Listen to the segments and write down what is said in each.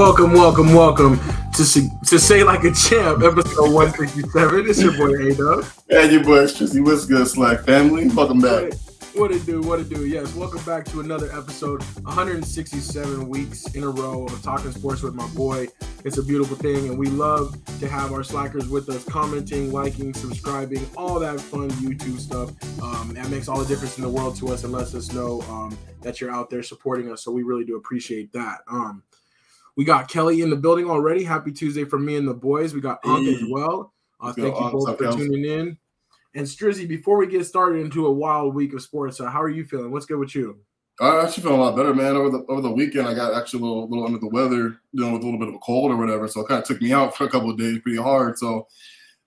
welcome, welcome, welcome to to say like a champ, episode one sixty seven. It's your boy A Dub. And your boy Trizzy. What's good, Slack family? Welcome back. What it do? What it do? Yes, welcome back to another episode. 167 weeks in a row of talking sports with my boy. It's a beautiful thing, and we love to have our slackers with us, commenting, liking, subscribing, all that fun YouTube stuff. Um, that makes all the difference in the world to us and lets us know um, that you're out there supporting us. So we really do appreciate that. Um, we got Kelly in the building already. Happy Tuesday for me and the boys. We got Unc as well. Uh, thank you both for tuning in. And Strizzy, before we get started into a wild week of sports, uh, how are you feeling? What's good with you? I actually feel a lot better, man. Over the over the weekend, I got actually a little, little under the weather, you know, with a little bit of a cold or whatever. So it kind of took me out for a couple of days, pretty hard. So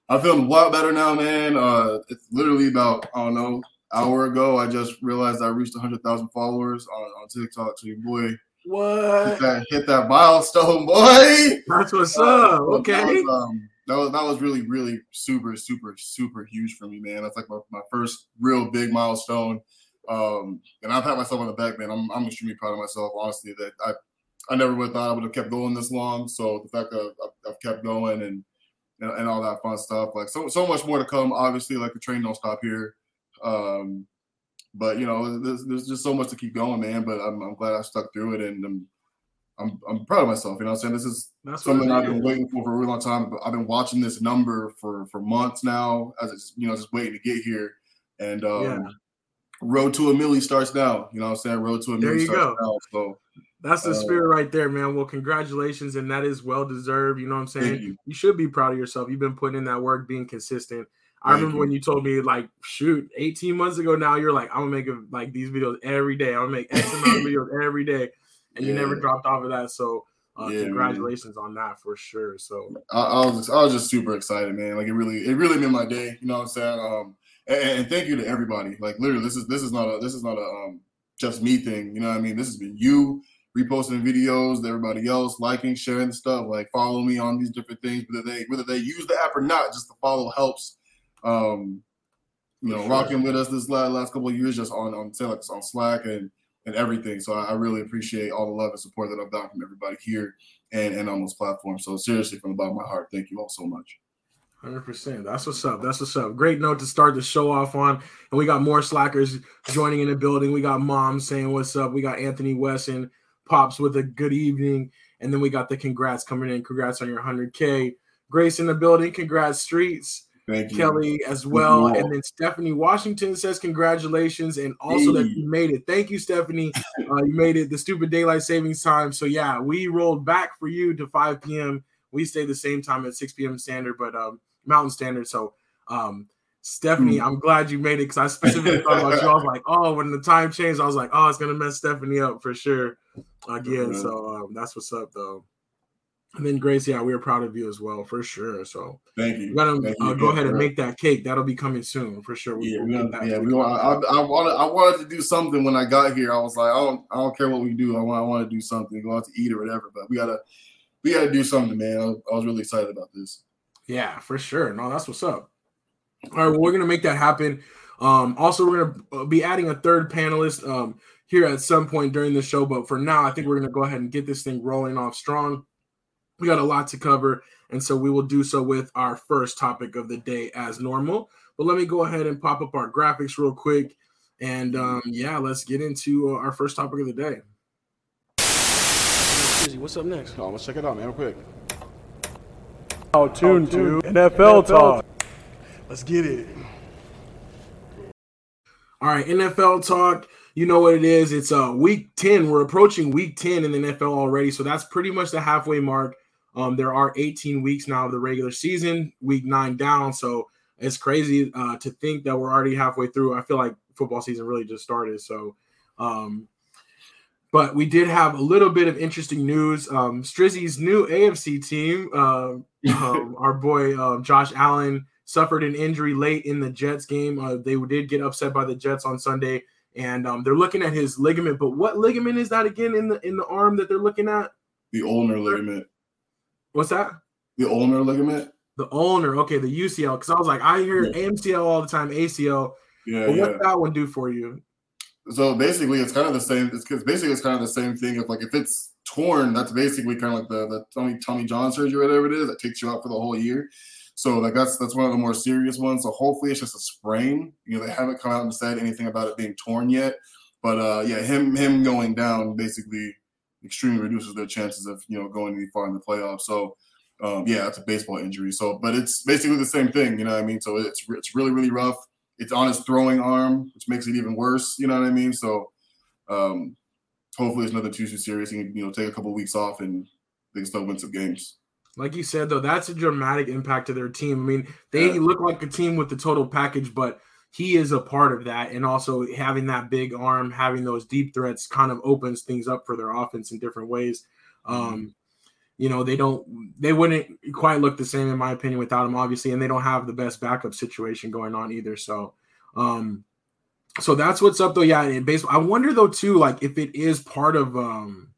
I feel a lot better now, man. Uh, it's literally about I don't know hour ago. I just realized I reached hundred thousand followers on, on TikTok. So your boy, what hit that, hit that milestone, boy. That's what's up. Okay. That was, um, that was that was really really super super super huge for me, man. That's like my, my first real big milestone. Um, and I've had myself on the back, man. I'm I'm extremely proud of myself, honestly. That I I never would have thought I would have kept going this long. So the fact that I've, I've kept going and, and, and all that fun stuff, like so so much more to come. Obviously, like the train don't stop here. Um, but you know, there's, there's just so much to keep going, man. But I'm, I'm glad I stuck through it, and I'm I'm I'm proud of myself. You know, I'm saying this is That's something I've been waiting for for a really long time. But I've been watching this number for for months now, as it's you know just waiting to get here. And um, yeah. road to a milli starts now. You know, what I'm saying road to a milli you go. Now, so that's the uh, spirit right there, man. Well, congratulations, and that is well deserved. You know what I'm saying? You. you. should be proud of yourself. You've been putting in that work, being consistent. I Thank remember you. when you told me, like, shoot, 18 months ago now, you're like, I'm gonna make like these videos every day. I'm gonna make X amount of videos every day and yeah. you never dropped off of that. So uh, yeah, congratulations man. on that for sure. So I, I, was just, I was just super excited, man. Like it really it really made my day. You know what I'm saying? Um, and, and, thank you to everybody. Like literally, this is this is not a this is not a um just me thing. You know what I mean? This has been you reposting videos, everybody else liking, sharing stuff. Like follow me on these different things. Whether they whether they use the app or not, just the follow helps. Um, you know, sure. rocking with us this last, last couple of years just on on on Slack and and everything. So I, I, really appreciate all the love and support that I've gotten from everybody here and, and on those platforms. So seriously, from the bottom of my heart, thank you all so much. Hundred percent. That's what's up. That's what's up. Great note to start the show off on. And we got more slackers joining in the building. We got mom saying what's up. We got Anthony Weston pops with a good evening, and then we got the congrats coming in. Congrats on your hundred k. Grace in the building. Congrats, streets. Thank you. Kelly as well. And then Stephanie Washington says congratulations and also hey. that you made it. Thank you, Stephanie. uh, you made it the stupid daylight savings time. So yeah, we rolled back for you to 5 p.m. We stay the same time at 6 p.m. standard, but um mountain standard. So um Stephanie, mm. I'm glad you made it because I specifically thought about you. I was like, oh, when the time changed, I was like, oh, it's gonna mess Stephanie up for sure again. Mm-hmm. So um, that's what's up though. And then Grace, yeah, we are proud of you as well, for sure. So thank you. Gotta, thank uh, go ahead and make that cake. That'll be coming soon for sure. We, yeah, we yeah. We want, I, I, wanted, I wanted to do something when I got here. I was like, I don't, I don't care what we do. I want, I want to do something, go out to eat or whatever. But we gotta, we gotta do something, man. I, I was really excited about this. Yeah, for sure. No, that's what's up. All right, well, we're gonna make that happen. Um, also, we're gonna uh, be adding a third panelist um, here at some point during the show. But for now, I think we're gonna go ahead and get this thing rolling off strong we got a lot to cover, and so we will do so with our first topic of the day as normal. But let me go ahead and pop up our graphics real quick, and um, yeah, let's get into uh, our first topic of the day. What's up next? Oh, let's check it out, man, real quick. Oh, tune to NFL talk. Let's get it. All right, NFL talk. You know what it is. It's uh week 10. We're approaching week 10 in the NFL already. So that's pretty much the halfway mark. Um, there are 18 weeks now of the regular season, week nine down. So it's crazy uh, to think that we're already halfway through. I feel like football season really just started. So, um, but we did have a little bit of interesting news. Um, Strizzy's new AFC team, uh, um, our boy um, Josh Allen suffered an injury late in the Jets game. Uh, they did get upset by the Jets on Sunday, and um, they're looking at his ligament. But what ligament is that again in the in the arm that they're looking at? The ulnar ligament. What's that? The ulnar ligament. The ulnar. Okay, the UCL. Because I was like, I hear yeah. AMCL all the time, ACL. Yeah. But yeah. what's that one do for you? So basically, it's kind of the same. It's because basically it's kind of the same thing. If like if it's torn, that's basically kind of like the the Tommy Tommy John surgery, whatever it is, that takes you out for the whole year. So like that's that's one of the more serious ones. So hopefully it's just a sprain. You know, they haven't come out and said anything about it being torn yet. But uh yeah, him him going down basically extremely reduces their chances of you know going any far in the playoffs. So um, yeah, it's a baseball injury. So, but it's basically the same thing. You know what I mean? So it's it's really really rough. It's on his throwing arm, which makes it even worse. You know what I mean? So um, hopefully it's nothing too too serious. He can you know take a couple weeks off and they can still win some games. Like you said, though, that's a dramatic impact to their team. I mean, they yeah. look like a team with the total package, but he is a part of that. And also having that big arm, having those deep threats kind of opens things up for their offense in different ways. Mm-hmm. Um, you know, they don't, they wouldn't quite look the same, in my opinion, without him, obviously. And they don't have the best backup situation going on either. So, um, so that's what's up though. Yeah, in baseball. I wonder though too, like if it is part of um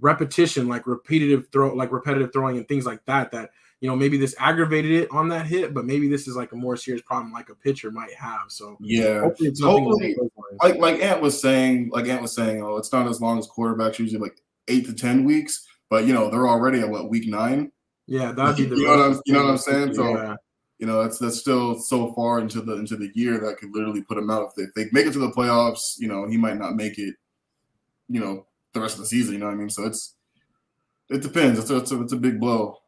repetition, like repetitive throw, like repetitive throwing and things like that, that you know, maybe this aggravated it on that hit, but maybe this is like a more serious problem like a pitcher might have. So yeah, hopefully, hopefully like like Ant was saying, like Ant was saying, oh, it's not as long as quarterbacks usually like eight to ten weeks, but you know they're already at what week nine. Yeah, that'd be the you know, what I'm, you know what I'm saying. So yeah. you know that's that's still so far into the into the year that could literally put him out if they, they make it to the playoffs. You know he might not make it. You know the rest of the season. You know what I mean? So it's it depends. It's a, it's a, it's a big blow.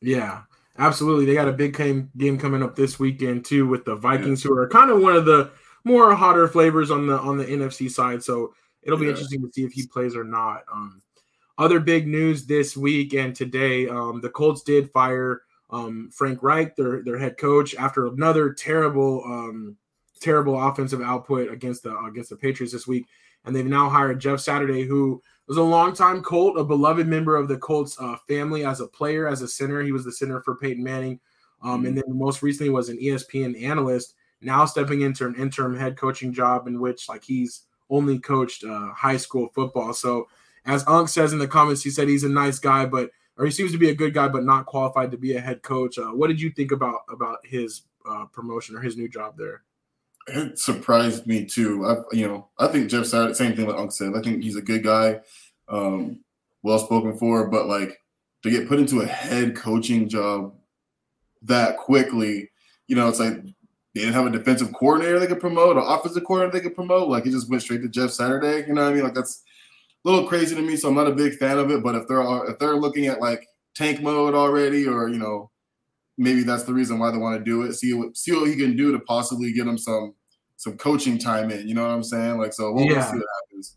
Yeah, absolutely. They got a big game game coming up this weekend too with the Vikings, yeah. who are kind of one of the more hotter flavors on the on the NFC side. So it'll be yeah. interesting to see if he plays or not. Um, other big news this week and today, um, the Colts did fire um, Frank Reich, their their head coach, after another terrible um, terrible offensive output against the against the Patriots this week, and they've now hired Jeff Saturday, who was a longtime Colt, a beloved member of the Colts uh, family as a player, as a center. He was the center for Peyton Manning. Um, and then most recently was an ESPN analyst, now stepping into an interim head coaching job in which like he's only coached uh, high school football. So as Unc says in the comments, he said he's a nice guy, but or he seems to be a good guy, but not qualified to be a head coach. Uh, what did you think about about his uh, promotion or his new job there? It surprised me too. I, you know, I think Jeff Saturday, same thing like Unc said. I think he's a good guy, um, well spoken for, but like to get put into a head coaching job that quickly, you know, it's like they didn't have a defensive coordinator they could promote, or offensive coordinator they could promote. Like he just went straight to Jeff Saturday. You know what I mean? Like that's a little crazy to me. So I'm not a big fan of it. But if they're if they're looking at like tank mode already, or you know, maybe that's the reason why they want to do it. See what see what he can do to possibly get him some some coaching time in. You know what I'm saying? Like, so we'll, yeah. see what happens.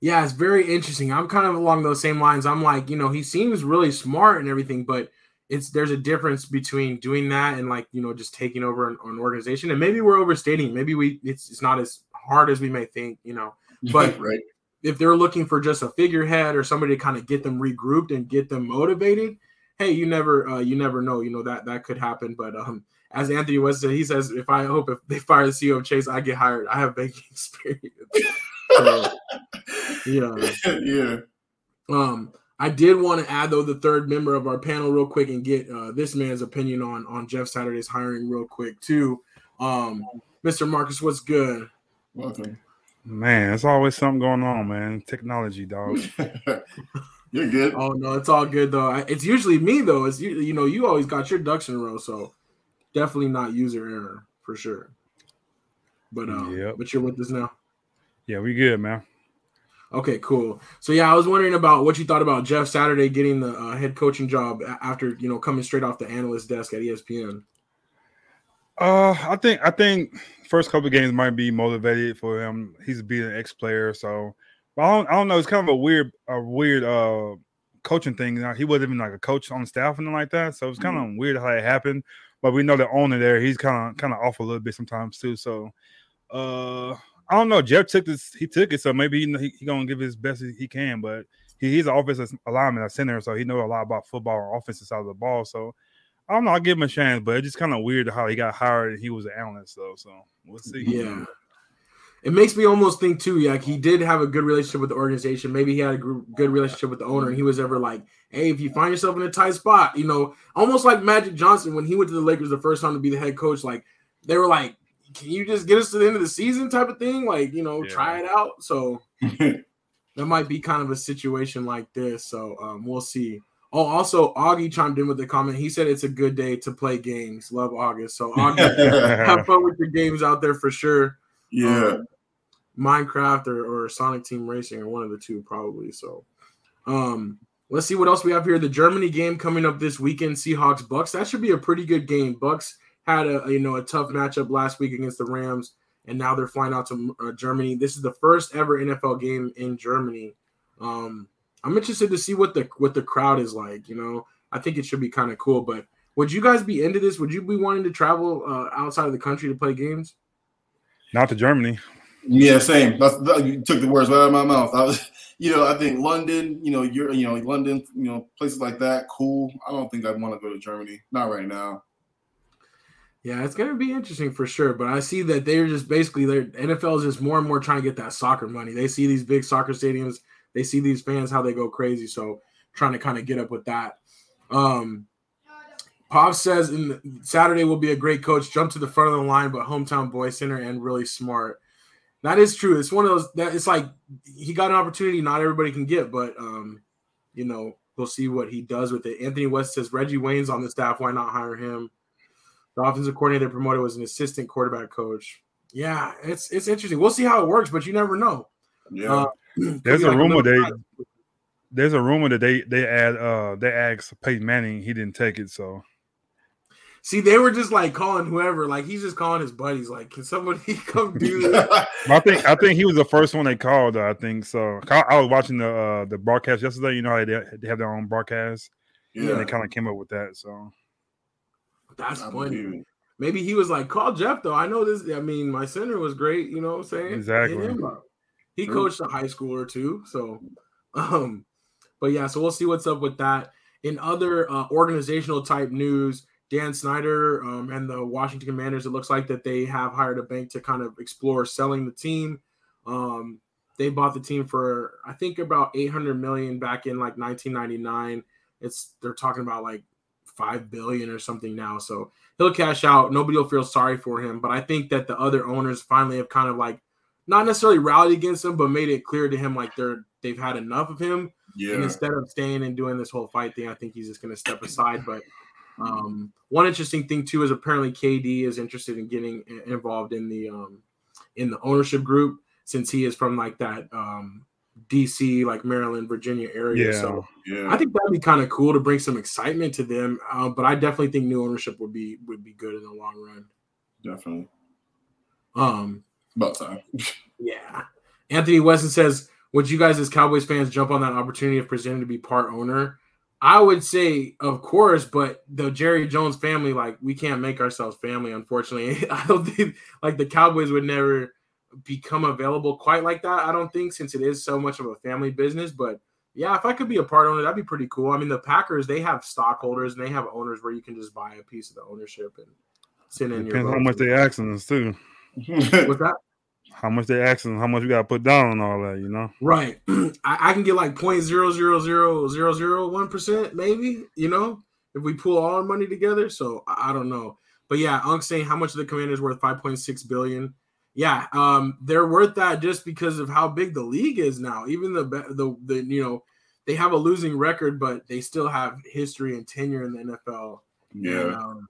Yeah, it's very interesting. I'm kind of along those same lines. I'm like, you know, he seems really smart and everything, but it's there's a difference between doing that and like you know just taking over an, an organization. And maybe we're overstating. Maybe we it's it's not as hard as we may think. You know, but right. if they're looking for just a figurehead or somebody to kind of get them regrouped and get them motivated, hey, you never uh, you never know. You know that that could happen. But um, as Anthony West said, he says, if I hope if they fire the CEO of Chase, I get hired. I have banking experience. so, yeah. Yeah. Um, I did want to add though the third member of our panel real quick and get uh, this man's opinion on on Jeff Saturday's hiring real quick too. Um, Mr. Marcus, what's good? Welcome. Man, it's always something going on, man. Technology, dog. You're good. Oh no, it's all good though. It's usually me though. It's you, you know you always got your ducks in a row, so definitely not user error for sure. But um, yep. but you're with us now. Yeah, we good, man. Okay, cool. So yeah, I was wondering about what you thought about Jeff Saturday getting the uh, head coaching job after you know coming straight off the analyst desk at ESPN. Uh, I think I think first couple games might be motivated for him. He's being an ex player, so I don't, I don't know. It's kind of a weird a weird uh coaching thing. He wasn't even like a coach on staff and like that, so it's kind of mm-hmm. weird how it happened but we know the owner there. He's kind of kind of off a little bit sometimes too. So uh I don't know. Jeff took this. He took it, so maybe he, he, he gonna give his best he can. But he, he's an offensive alignment, a center, so he knows a lot about football or offensive side of the ball. So I don't know. I'll give him a chance, but it's just kind of weird how he got hired and he was an analyst though. So we'll see. Yeah it makes me almost think too, like he did have a good relationship with the organization. Maybe he had a good relationship with the owner, and he was ever like, "Hey, if you find yourself in a tight spot, you know, almost like Magic Johnson when he went to the Lakers the first time to be the head coach, like they were like, can you just get us to the end of the season type of thing? Like, you know, Yeah. try it out. So that might be kind of a situation like this. So um, we'll see. Oh, also Augie chimed in with a comment. He said it's a good day to play games. Love August. So Augie, have fun with your games out there for sure. yeah. Um, Minecraft or, or Sonic Team Racing or one of the two probably. So um let's see what else we have here. The Germany game coming up this weekend, Seahawks Bucks. That should be a pretty good game. Bucks had a you know a tough matchup last week against the Rams, and now they're flying out to uh, Germany. This is the first ever NFL game in Germany. Um, I'm interested to see what the what the crowd is like. You know, I think it should be kind of cool. But would you guys be into this? Would you be wanting to travel uh, outside of the country to play games? Not to Germany. Yeah, same. That's, that, you took the words right out of my mouth. I was, you know, I think London, you know, you're, you know, London, you know, places like that, cool. I don't think I'd want to go to Germany. Not right now. Yeah, it's to be interesting for sure. But I see that they're just basically their NFL is just more and more trying to get that soccer money. They see these big soccer stadiums, they see these fans how they go crazy. So trying to kind of get up with that. Um, Pop says in Saturday will be a great coach. Jump to the front of the line, but hometown boy center and really smart. That is true. It's one of those that it's like he got an opportunity not everybody can get, but um, you know we'll see what he does with it. Anthony West says Reggie Wayne's on the staff. Why not hire him? The offensive coordinator promoted was an assistant quarterback coach. Yeah, it's it's interesting. We'll see how it works, but you never know. Yeah. Uh, There's a like rumor little they there's a rumor that they they add uh they asked Peyton Manning he didn't take it so See, they were just like calling whoever, like he's just calling his buddies, like, can somebody come do this? I think I think he was the first one they called. uh, I think so. I, I was watching the uh, the broadcast yesterday. You know how they, they have their own broadcast. And yeah. they kind of came up with that. So That's I funny. believe. Maybe he was like, call Jeff though. I know this. I mean, my center was great. You know what I'm saying? Exactly. him. He True. coached a high schooler too. So, um, but yeah, so we'll see what's up with that. In other uh, organizational type news, Dan Snyder um, and the Washington Commanders, it looks like that they have hired a bank to kind of explore selling the team. Um, they bought the team for I think about 800 million back in like 1999. It's they're talking about like five billion or something now. So he'll cash out. Nobody will feel sorry for him. But I think that the other owners finally have kind of like not necessarily rallied against him, but made it clear to him like they're they've had enough of him. And Yeah. instead of staying and doing this whole fight thing, I think he's just going to step aside. But um, one interesting thing too is apparently KD is interested in getting involved in the um, in the ownership group since he is from like that um, DC, like Maryland, Virginia area. Yeah. So Yeah. I think that'd be kind of cool to bring some excitement to them. Uh, but I definitely think new ownership would be would be good in the long run. Definitely. Um, About time. yeah. Anthony Weston says, Would you guys as Cowboys fans jump on that opportunity if presented to be part owner? I would say, of course, but the Jerry Jones family, like, we can't make ourselves family, unfortunately. I don't think like the Cowboys would never become available quite like that. I don't think since it is so much of a family business. But yeah, if I could be a part owner, that'd be pretty cool. I mean, the Packers, they have stockholders and they have owners where you can just buy a piece of the ownership and send in your depends how much they're asking us too. What's that? How much they asking, how much we got to put down and all that. You know. Right. I, I can get like point zero zero zero zero zero one percent, maybe, you know, if we pull all our money together. So I, I don't know. But yeah, Unc saying how much of the commander's worth 5.6 billion. Yeah, um, they're worth that just because of how big the league is now. Even the the the you know, they have a losing record, but they still have history and tenure in the NFL. And, yeah. um,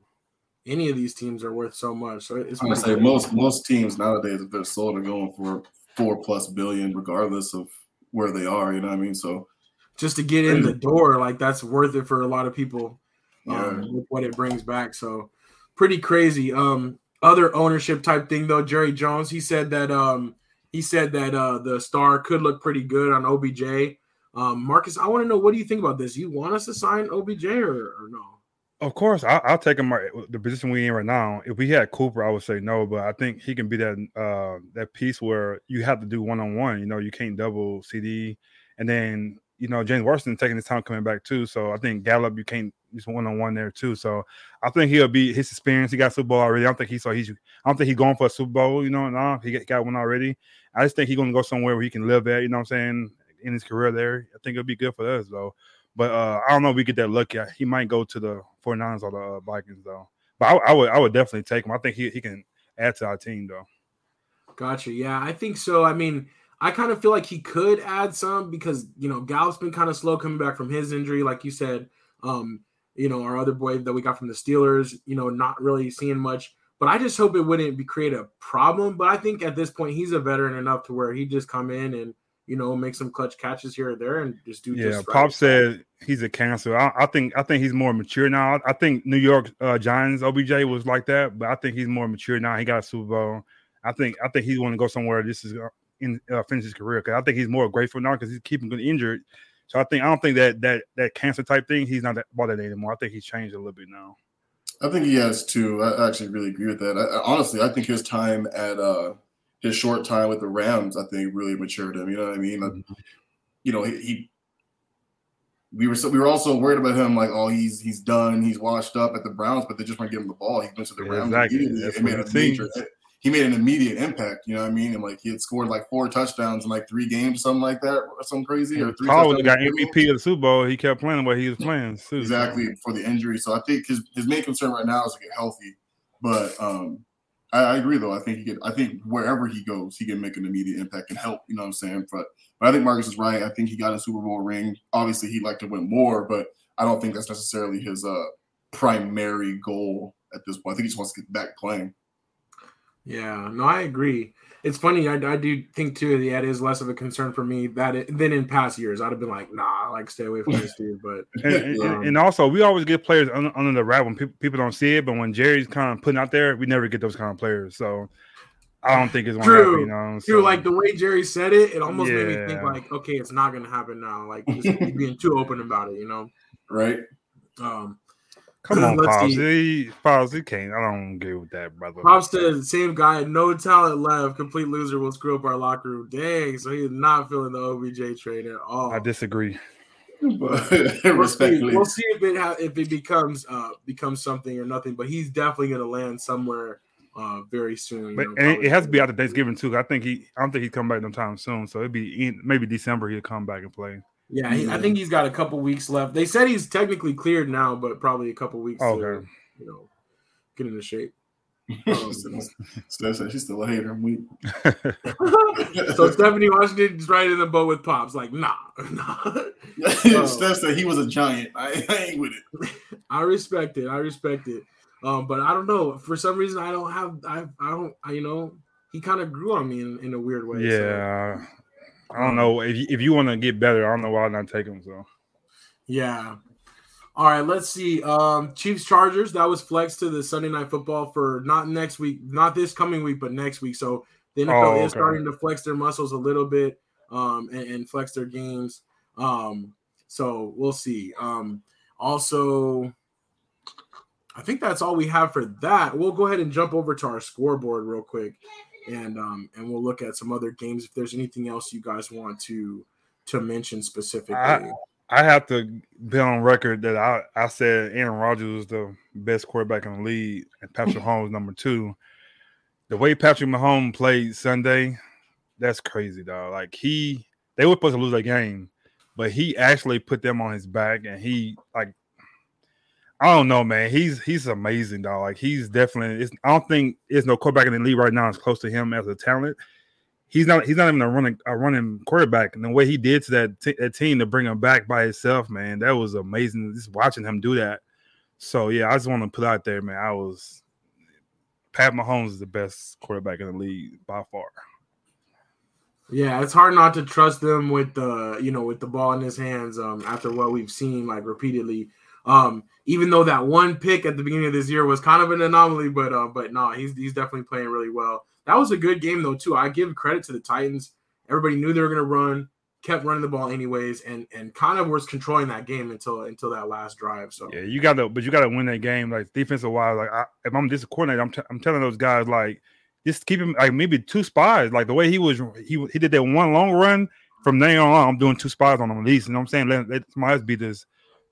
any of these teams are worth so much. So it's I'm gonna say most most teams nowadays, if they're sold, are going for four plus billion, regardless of where they are. You know what I mean? So just to get in the door, like that's worth it for a lot of people. Yeah. um, with what it brings back. So pretty crazy. Um, other ownership type thing though, Jerry Jones, he said that um he said that uh the star could look pretty good on OBJ. Um, Marcus, I want to know what do you think about this? You want us to sign OBJ or, or no? Of course, I, I'll take him right, the position we in right now. If we had Cooper, I would say no, but I think he can be that uh, that piece where you have to do one on one. You know, you can't double CeeDee, and then you know James Washington taking his time coming back too. So I think Gallup, you can't just one on one there too. So I think he'll be his experience. He got Super Bowl already. I don't think he's so he's. I don't think he's going for a Super Bowl. You know, no, he got- one already. I just think he's going to go somewhere where he can live at. You know what I'm saying? In his career there, I think it'll be good for us though. But uh, I don't know if we get that lucky. He might go to the 49ers or the uh, Vikings though. But I, I would I would definitely take him. I think he, he can add to our team though. Gotcha. Yeah, I think so. I mean, I kind of feel like he could add some because you know Gallup's been kind of slow coming back from his injury, like you said. Um, you know, our other boy that we got from the Steelers, you know, not really seeing much. But I just hope it wouldn't be create a problem. But I think at this point he's a veteran enough to where he just come in and you know make some clutch catches here or there and just do. Yeah, just Pop said he's a cancer. I, I, think I think he's more mature now. I think New York uh, Giants OBJ was like that, but I think he's more mature now. He got a Super Bowl. I think I think he's want to go somewhere. This is uh, in uh, finish his career because I think he's more grateful now because he's keeping good injured. So I think I don't think that that that cancer type thing he's not that about that anymore. I think he's changed a little bit now. I think he has too. I actually really agree with that. I, honestly, I think his time at uh his short time with the Rams, I think really matured him. You know what I mean? Mm-hmm. You know, he, he we were so, we were also worried about him, like, oh, he's he's done, he's washed up at the Browns, but they just weren't giving him the ball. He went to the Rams. Exactly. Made a major, he made an immediate impact. You know what I mean? And like he had scored like four touchdowns in like three games, something like that, or something crazy. Or three. Paul got MVP of the Super Bowl. He kept playing what he was playing. Too. Exactly for the injury. So I think his his main concern right now is to get healthy. But um, I, I, agree though. I think he could. I think wherever he goes, he can make an immediate impact and help. You know what I'm saying? But but I think Marcus is right. I think he got a Super Bowl ring. Obviously, he'd like to win more, but I don't think that's necessarily his uh primary goal at this point. I think he just wants to get back playing. Yeah, no, I agree. It's funny. I, I do think too. Yeah, it is less of a concern for me that it, than in past years. I'd have been like, nah, like stay away from this dude. But and, um, and, also, we always get players under, under the wrap when pe- people don't see it. But when Jerry's kind of putting out there, we never get those kind of players. So I don't think it's going to happen. You know, true. Like the way Jerry said it, it almost yeah. made me think like, okay, it's not going to happen now. Like just being too open about it. You know, right? Um, Come on, Pops. He, Pops, he can't. I don't agree with that, brother. Pops said, same guy, no talent left, complete loser will screw up our locker room. Dang, so he's not feeling the OBJ trade at all. I disagree. But we'll, see, we'll see if it ha- if it becomes uh becomes something or nothing. But he's definitely going to land somewhere uh very soon. But know, it has to be after Thanksgiving too. I think he, I don't think he's coming back no time soon. So it'd be in, maybe December he'll come back and play. Yeah, he, I think he's got a couple weeks left. They said he's technically cleared now, but probably a couple weeks okay. to, you know, get into shape. Um, so she's still a hater. I'm weak. so Stephanie Washington's right in the boat with Pops. Like, nah, nah. um, Steph said he was a giant. I, I, ain't with it. I respect it. I respect it. Um, but I don't know. For some reason, I don't have. I. I don't. I, you know, he kind of grew on me in, in a weird way. Yeah. So. I don't know if you, if you want to get better. I don't know why not take him. So, yeah. All right, let's see. Um, Chiefs Chargers. That was flexed to the Sunday Night Football for not next week, not this coming week, but next week. So the NFL oh, okay. is starting to flex their muscles a little bit, um, and, and flex their games. Um, so we'll see. Um, also, I think that's all we have for that. We'll go ahead and jump over to our scoreboard real quick and um, and we'll look at some other games if there's anything else you guys want to to mention specifically. I, I have to be on record that I, I said Aaron Rodgers was the best quarterback in the league and Patrick Mahomes number two. The way Patrick Mahomes played Sunday, that's crazy, dog. Like he, they were supposed to lose that game, but he actually put them on his back and he like I don't know, man. He's he's amazing, dog. Like he's definitely. I don't think there's no quarterback in the league right now as close to him as a talent. He's not. He's not even a running a running quarterback. And the way he did to that, t- that team to bring him back by himself, man, that was amazing. Just watching him do that. So yeah, I just want to put out there, man. I was Pat Mahomes is the best quarterback in the league by far. Yeah, it's hard not to trust them with the you know with the ball in his hands. Um, after what we've seen like repeatedly um, even though that one pick at the beginning of this year was kind of an anomaly, but uh, but no, he's he's definitely playing really well. That was a good game though too. I give credit to the Titans. Everybody knew they were going to run, kept running the ball anyways, and and kind of was controlling that game until until that last drive. So yeah, you got to, but you got to win that game like defensive wise. Like I, if I'm this coordinator, I'm t- I'm telling those guys like just keep him like maybe two spies. Like the way he was, he he did that one long run. From there on, I'm doing two spies on him at least. You know what I'm saying? Let, let somebody else beat this.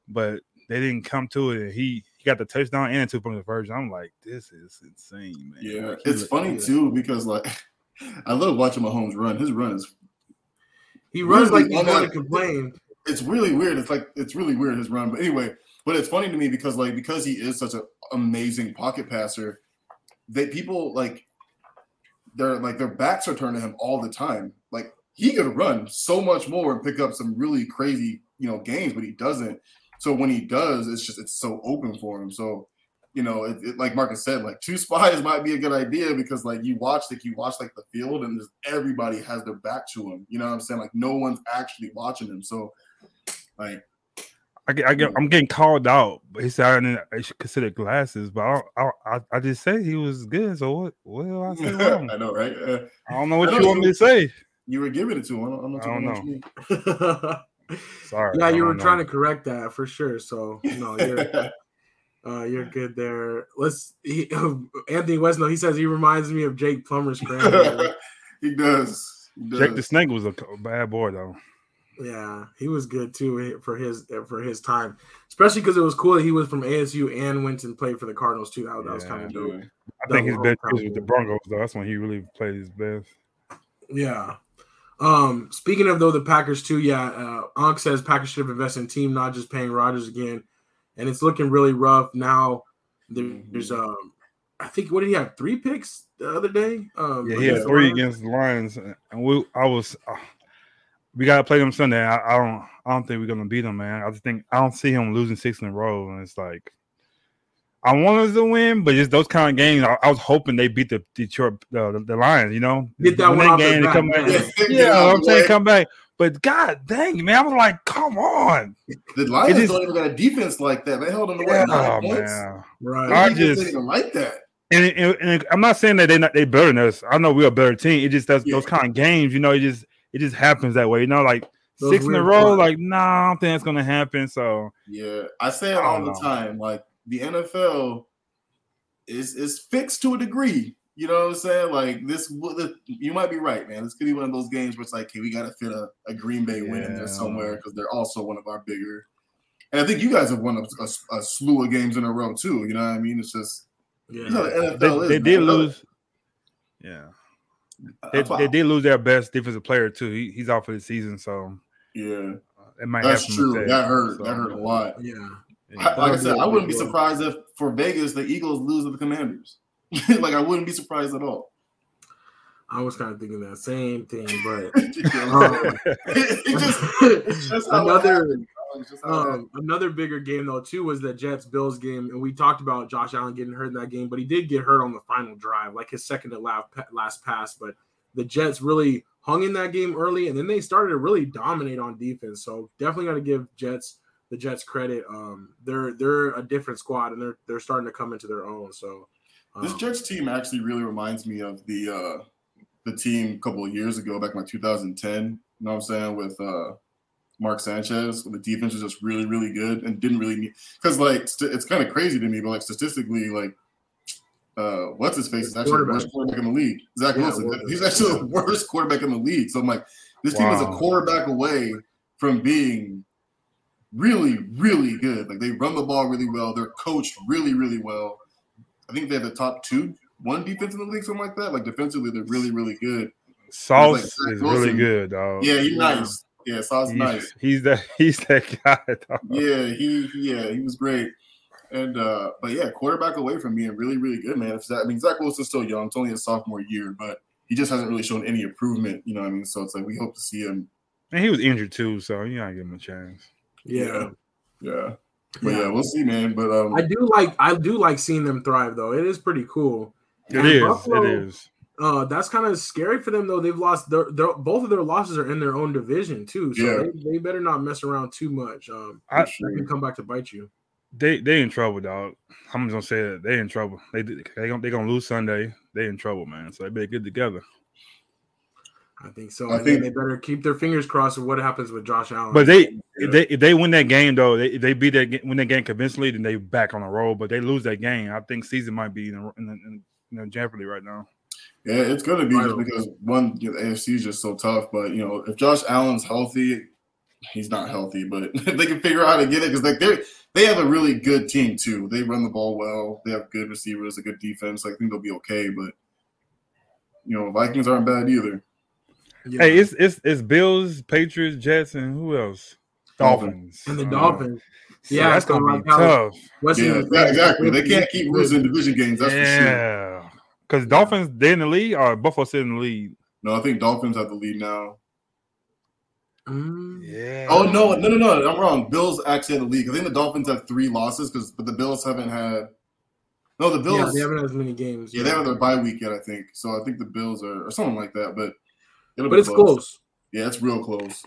But they didn't come to it. And he he got the touchdown and two point conversion. I'm like, this is insane, man. Yeah, like, it's funny too because like I love watching Mahomes run. His run is he runs really, like he's going to complain. It's really weird. It's like it's really weird his run. But anyway, but it's funny to me because like because he is such an amazing pocket passer, that people like their like their backs are turned to him all the time. Like he could run so much more and pick up some really crazy, you know, games, but he doesn't. So when he does, it's just it's so open for him. So you know, it, it, like Marcus said, like two spies might be a good idea because like you watch like you watch like the field and just everybody has their back to him. You know what I'm saying? Like no one's actually watching him. So like I get, I get, I'm getting called out. But he said I, didn't, I should consider glasses, but I, I, I, I just say he was good. So what? What do I say wrong? I know, right? Uh, I don't know what you want me to say. You were giving it to him. I don't, I don't know. Sorry. Yeah, you were know. trying to correct that for sure. So no, you're uh, you're good there. Let's he, Anthony Weston. He says he reminds me of Jake Plummer's grandfather. he does. He does. Jake the Snake was a bad boy though. Yeah, he was good too for his for his time, especially because it was cool that he was from ASU and went and played for the Cardinals too. That, that was kind of dope. I think his Double best was with the Broncos though. That's when he really played his best. Yeah. Um, speaking of though the Packers too, yeah, uh Unc says Packers should have invested in team, not just paying Rodgers again. And it's looking really rough now. There's um I think what did he have? Three picks the other day? Um Yeah, he had three Lions? against the Lions, and we I was. Uh, we gotta play them Sunday. I, I don't. I don't think we're gonna beat them, man. I just think I don't see him losing six in a row, and it's like I wanted us to win, but just those kind of games. I, I was hoping they beat the Detroit the, the, the Lions. You know, Get that Win one game, they back, come back. man. Get Yeah, I'm the saying come back. But god dang, man, I was like, come on. The Lions It is- don't even got a defense like that. They held them to Yeah, what, nine points. man. Right. I The defense just- ain't even like that. And, and, and I'm not saying that they're not they better than us. I know we're a better team. It just does Yeah. those kind of games, you know. It just it just happens that way, you know. Like Those six in a row, spots. like nah, I don't think that's gonna happen. So Yeah, I say it I all don't the time. Like the NFL is is fixed to a degree. You know what I'm saying? Like this, you might be right, man. This could be one of those games where it's like, hey, we got to fit a, a Green Bay win in there somewhere because they're also one of our bigger. And I think you guys have won a, a, a slew of games in a row too. You know what I mean? It's just Yeah. you know, the they, is, they man. did lose. Yeah, they, they did lose their best defensive player too. He, he's out for the season, so Yeah, it might that's have some true. mistakes, That hurt. so, That hurt a lot. Yeah. Yeah. I, like I said, I wouldn't be That'll be a big surprised if for Vegas the Eagles lose to the Commanders. like I wouldn't be surprised at all. I was kind of thinking that same thing, but Um, it just, it's just how it another happened, bro. It's just how it happened. um, another bigger game though too was the Jets Bills game, and we talked about Josh Allen getting hurt in that game, but he did get hurt on the final drive, like his second to last last pass. But the Jets really hung in that game early, and then they started to really dominate on defense. So definitely got to give Jets the Jets credit. Um, they're they're a different squad, and they're they're starting to come into their own. So This um, Jets team actually really reminds me of the uh the team a couple of years ago, back in like 2010. You know what I'm saying? With uh Mark Sanchez, the defense was just really, really good and didn't really need because like st- it's kind of crazy to me, but like statistically, like uh what's his face is actually the worst quarterback in the league. Zach Yeah, Wilson. Wilson. He's actually the worst quarterback in the league. So I'm like, this team is a quarterback away from being really, really good. Like they run the ball really well. They're coached really, really well. I think they're the top two, one defense in the league, something like that. Like defensively, they're really, really good. Sauce Like is really good, dog. Yeah, he's Yeah. nice. Yeah, Sauce he's, nice. he's that he's that guy. Dog. Yeah, he yeah, he was great. And uh, but yeah, quarterback away from being really, really good, man. If Zach, I mean, Zach Wilson's still young; it's only his sophomore year, but he just hasn't really shown any improvement. You know what I mean? So it's like we hope to see him. And he was injured too, so you gotta give him a chance. Yeah. yeah. But yeah, we'll see, man. But um, I do like I do like seeing them thrive though. It is pretty cool. It And is. Buffalo, it is. Uh, that's kind of scary for them though. They've lost their, their both of their losses are in their own division too. So Yeah. they, they better not mess around too much. Um, I- can come back to bite you. They they in trouble, dog. I'm just gonna say that they in trouble. They they gonna they gonna lose Sunday. They in trouble, man. So they better get together. I think so. I and think- they better keep their fingers crossed of what happens with Josh Allen. But they Yeah. they they win that game though, they they beat that ga- win that game convincingly, then they back on the roll. But they lose that game, I think season might be in, the- in, the- in, you know jeopardy right now. Yeah, it's gonna be just because one, you know, AFC is just so tough. But you know, if Josh Allen's healthy, he's not healthy, but if they can figure out how to get it, because like they they have a really good team too. They run the ball well. They have good receivers, a good defense. I think they'll be okay. But you know, Vikings aren't bad either. Yeah. Hey, it's it's it's Bills, Patriots, Jets, and who else? Dolphins. Dolphins and the Uh, Dolphins. so Yeah, that's so gonna be how- tough. Wesley Yeah, was yeah, exactly. They can't keep losing division games. That's for sure. yeah, Because Dolphins they're in the lead or Buffalo still in the lead. No, I think Dolphins have the lead now. Mm. Yeah. Oh no, no, no, no! I'm wrong. Bills actually have the lead. I think the Dolphins have three losses because, but the Bills haven't had. No, the Bills. Yeah, they haven't had as many games. Yeah, they haven't their bye week yet. I think so. I think the Bills are or something like that. But it'll but it's close. Yeah, it's real close.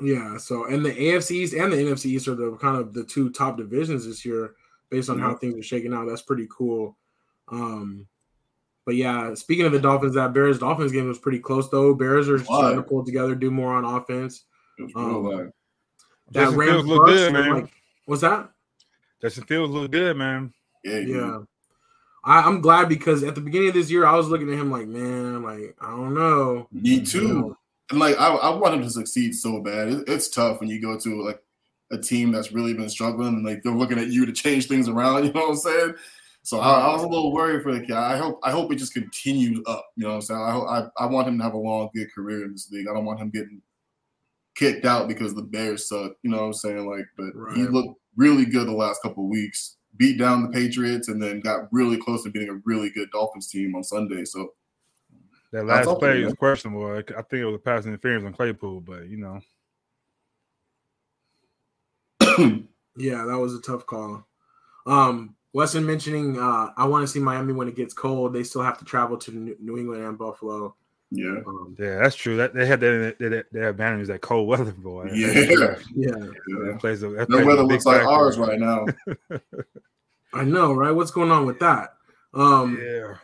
Yeah. So, and the AFC East and the NFC East are the kind of the two top divisions this year, based on how things are shaking out. That's pretty cool. Um, but yeah, speaking of the Dolphins, that Bears Dolphins game was pretty close though. Bears are starting to pull together, do more on offense. It was Um. That Justin Rams Fields look good, man. like- what's that? Justin Fields look good, man. Yeah, yeah. I, I'm glad because at the beginning of this year, I was looking at him like, man, like I don't know. Me too. And like I, I want him to succeed so bad. It, it's tough when you go to like a team that's really been struggling and like they're looking at you to change things around. You know what I'm saying? So I, I was a little worried for the kid. I hope I hope it just continues up. You know what I'm saying? I hope, I, I want him to have a long, good career in this league. I don't want him getting kicked out because the Bears suck. You know what I'm saying? Like, but he looked really good the last couple of weeks. Beat down the Patriots and then got really close to beating a really good Dolphins team on Sunday. So That last okay, play man. was questionable. I I think it was a pass interference on Claypool, but you know, Yeah, that was a tough call. Um, Weston mentioning, uh, I want to see Miami when it gets cold. They still have to travel to New New England and Buffalo. Yeah. Um, yeah, that's true. That they had that that, that advantage that cold weather, boy. Yeah. that, yeah, yeah. plays a, that No plays weather big looks like ours right now. I know, right? What's going on with that? Um, Yeah,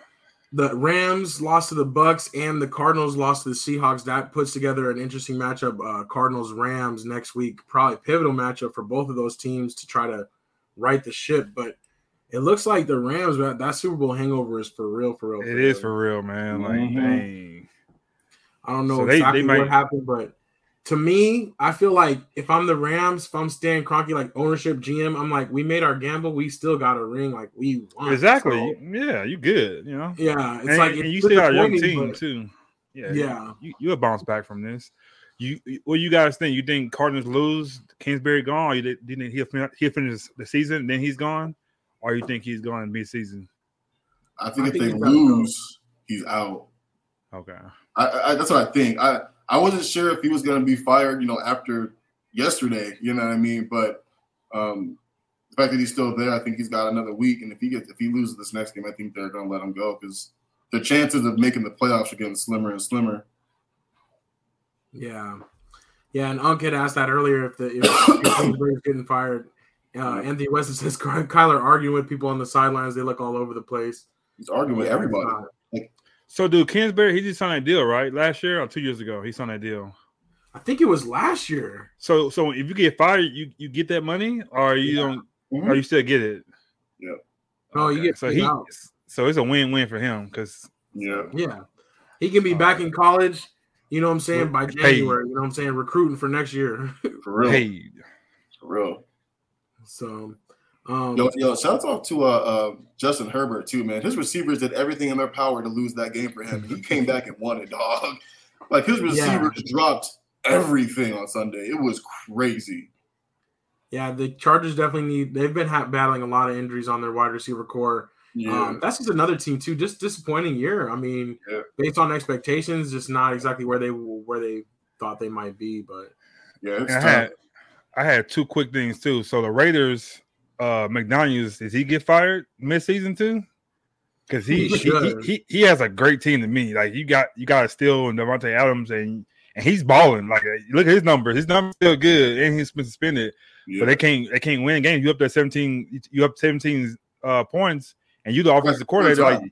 the Rams lost to the Bucks and the Cardinals lost to the Seahawks. That puts together an interesting matchup. Uh, Cardinals Rams next week, probably pivotal matchup for both of those teams to try to right the ship. But it looks like the Rams that, that Super Bowl hangover is for real, for real. it is for real, man. Like, Mhm. dang. I don't know So they- they exactly might- what happened, but to me, I feel like if I'm the Rams, if I'm Stan Kroenke, like ownership GM, I'm like, we made our gamble, we still got a ring, like we won. exactly. So, yeah, you good. You know, yeah, it's and, like and it's you still got a young team but- too. Yeah, Yeah. You you'll bounce back from this. You what you guys think? You think Cardinals lose? Kingsbury gone? Or you think- do you think he'll fin- he'll finish the season, then he's gone, or you think he's going mid season? I think I if think they he's lose, he's out. Okay. I, I, that's what I think. I, I wasn't sure if he was going to be fired, you know, after yesterday. You know what I mean? But um, the fact that he's still there, I think he's got another week. And if he gets if he loses this next game, I think they're going to let him go because the chances of making the playoffs are getting slimmer and slimmer. Yeah, yeah. And Unc had asked that earlier if the if, if Kingsbury's getting fired. Uh, Anthony Weston says Ky- Kyler arguing with people on the sidelines. They look all over the place. He's arguing with everybody. It's not- So, dude, Kingsbury, he just signed a deal, right? Last year or two years ago, he signed a deal. I think it was last year. So, so if you get fired, you you get that money, or you Yeah. don't, Mhm. or you still get it. Yeah. Oh, you get so he, out. so it's a win win for him because Yeah. Yeah, he can be back in college. You know what I'm saying by Paid. January. You know what I'm saying recruiting for next year. For real. paid. For real. so, um, Yo, yo, shout out to uh, uh, Justin Herbert too, man. His receivers did everything in their power to lose that game for him. He came back and won it, dog. Like his receivers dropped everything on Sunday. It was crazy. yeah, the Chargers definitely need. They've been ha- battling a lot of injuries on their wide receiver core. Yeah, Um, that's just another team too. Just disappointing year. I mean, Yeah. based on expectations, just not exactly where they where they thought they might be. But yeah. It's I tough. had I had two quick things too. So the Raiders, uh McDaniels, does he get fired mid season too? Because he He he, he, he has a great team to me. Like you got you got a Steele and Davante Adams and and he's balling. Like look at his numbers. His numbers still good and he's been suspended. Yeah. But they can't they can't win games. You up there 17, you up 17 uh points and you the offensive coordinator. Like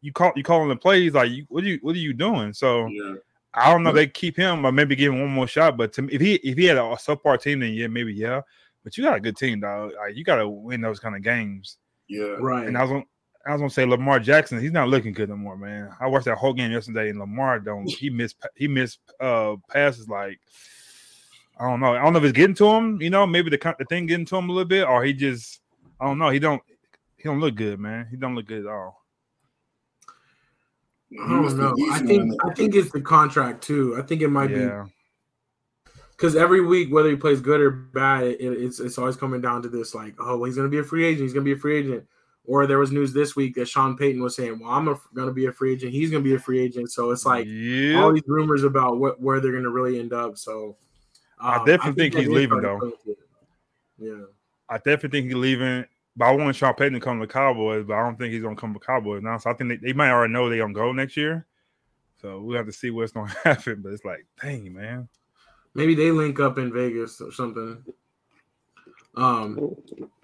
you- call you calling the plays, like you, what are you what are you doing? So yeah. I don't know. if They keep him or maybe give him one more shot. But to if he if he had a subpar team, then yeah, maybe yeah. But you got a good team, dog. Like, you got to win those kind of games. Yeah. right, And I was on, I was gonna say Lamar Jackson. He's not looking good no more, man. I watched that whole game yesterday, and Lamar don't. He missed he missed uh passes like I don't know. I don't know if it's getting to him. You know, maybe the the thing getting to him a little bit, or he just I don't know. He don't he don't look good, man. He don't look good at all. I don't know. I think I think it's the contract too. I think it might be yeah. Because every week, whether he plays good or bad, it, it's it's always coming down to this like, oh, well, he's gonna be a free agent. He's gonna be a free agent. or there was news this week that Sean Payton was saying, "Well, I'm going to be a free agent. He's going to be a free agent." So it's like yeah. all these rumors about what where they're going to really end up. So I um, definitely think that he's leaving, though. to to. Yeah. I definitely think he's leaving. But I want Sean Payton to come to the Cowboys, but I don't think he's gonna come to Cowboys now. So I think they, they might already know they're gonna go next year. So we have to see what's gonna happen. But it's like, dang, man. Maybe they link up in Vegas or something. Um,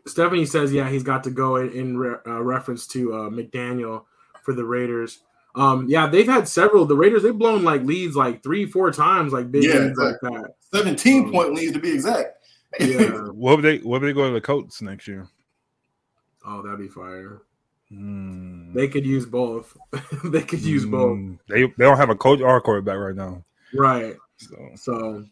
Stephanie says, yeah, he's got to go in, in re- uh, reference to uh, McDaniel for the Raiders. Um, yeah, they've had several. The Raiders they've blown like leads like three, four times, like big Yeah, leads like that. 17 point leads to be exact. Yeah. What would they what would they go to the Colts next year? oh, that'd be fire. Hmm. They could use both. they could use both. Hmm. They they don't have a coach or a quarterback right now. Right. So So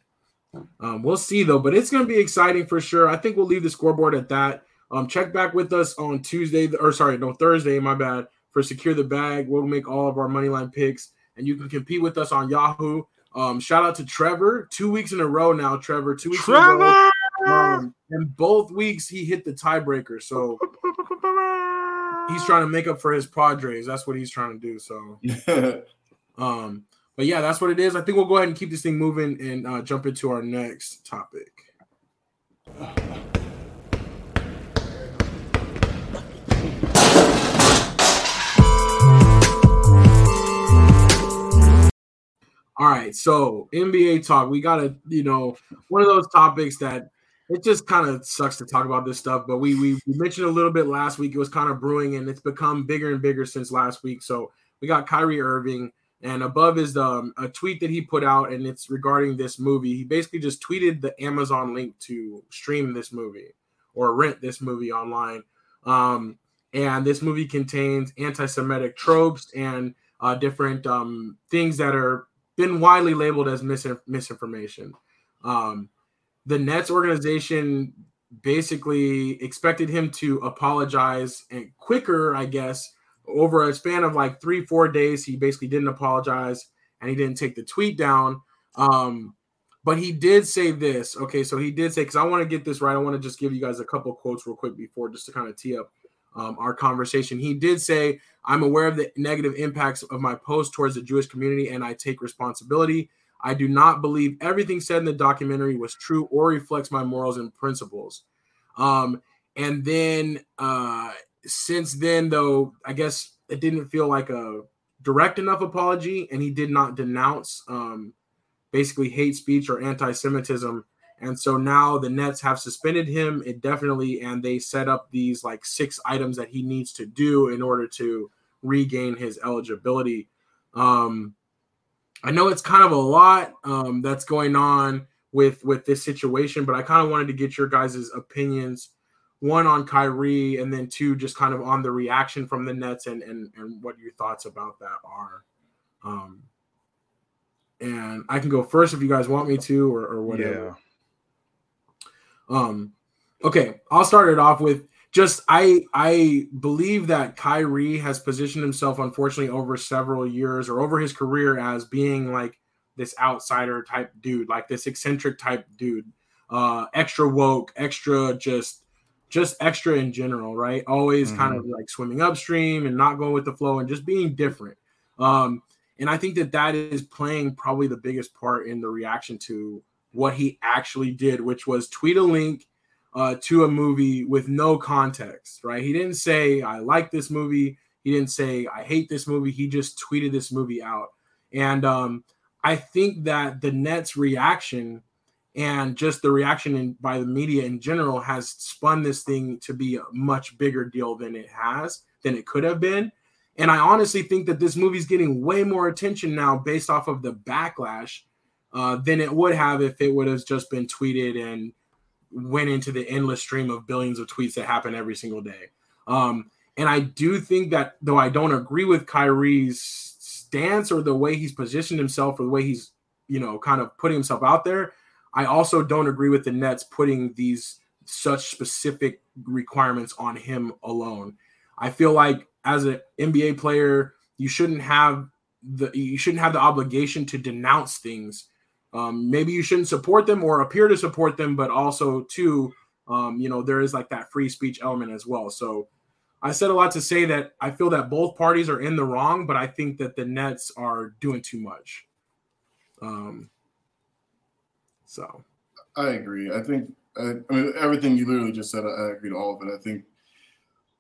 um, we'll see though, but it's going to be exciting for sure. I think we'll leave the scoreboard at that. Um, check back with us on Tuesday, or sorry, no Thursday, my bad, for secure the bag. We'll make all of our money line picks, and you can compete with us on Yahoo. Um, shout out to Trevor, two weeks in a row now. Trevor, two weeks in a row. Um, and both weeks he hit the tiebreaker, so he's trying to make up for his Padres. That's what he's trying to do. So um, but yeah, that's what it is. I think we'll go ahead and keep this thing moving and uh, jump into our next topic. All right, so NBA talk. We got to, you know, one of those topics that it just kind of sucks to talk about this stuff, but we, we we mentioned a little bit last week. It was kind of brewing, and it's become bigger and bigger since last week. So we got Kyrie Irving, and above is um, a tweet that he put out, and it's regarding this movie. He basically just tweeted the Amazon link to stream this movie or rent this movie online. Um, and this movie contains anti-Semitic tropes and uh, different um, things that are been widely labeled as mis- misinformation. Um, the Nets organization basically expected him to apologize and quicker, I guess, over a span of like three, four days. He basically didn't apologize and he didn't take the tweet down. Um, but he did say this. Okay, so he did say, because I want to get this right. I want to just give you guys a couple quotes real quick before just to kind of tee up um, our conversation. He did say, I'm aware of the negative impacts of my post towards the Jewish community and I take responsibility. I do not believe everything said in the documentary was true or reflects my morals and principles. Um, and then uh, since then, though, I guess it didn't feel like a direct enough apology, and he did not denounce um, basically hate speech or anti Semitism. And so now the Nets have suspended him indefinitely, and they set up these like six items that he needs to do in order to regain his eligibility. Um, I know it's kind of a lot um, that's going on with with this situation, but I kind of wanted to get your guys' opinions. One on Kyrie, and then two just kind of on the reaction from the Nets and and, and what your thoughts about that are. Um, and I can go first if you guys want me to, or, or whatever. Um, okay, I'll start it off with just I I believe that Kyrie has positioned himself, unfortunately, over several years or over his career as being like this outsider type dude, like this eccentric type dude, uh, extra woke, extra just just extra in general, right? Always kind of like swimming upstream and not going with the flow and just being different. Um, and I think that that is playing probably the biggest part in the reaction to what he actually did, which was tweet a link uh, to a movie with no context, right? He didn't say, I like this movie. He didn't say, I hate this movie. He just tweeted this movie out. And um, I think that the Nets' reaction and just the reaction in, by the media in general has spun this thing to be a much bigger deal than it has, than it could have been. And I honestly think that this movie's getting way more attention now based off of the backlash uh, than it would have if it would have just been tweeted and went into the endless stream of billions of tweets that happen every single day. Um, and I do think that though I don't agree with Kyrie's stance or the way he's positioned himself or the way he's, you know, kind of putting himself out there, I also don't agree with the Nets putting these such specific requirements on him alone. I feel like as an NBA player, you shouldn't have the you shouldn't have the obligation to denounce things um, maybe you shouldn't support them or appear to support them, but also too, um, you know, there is like that free speech element as well. So I said a lot to say that I feel that both parties are in the wrong, but I think that the Nets are doing too much. Um, so I agree. I think I, I mean everything you literally just said. I, agree to all of it. I think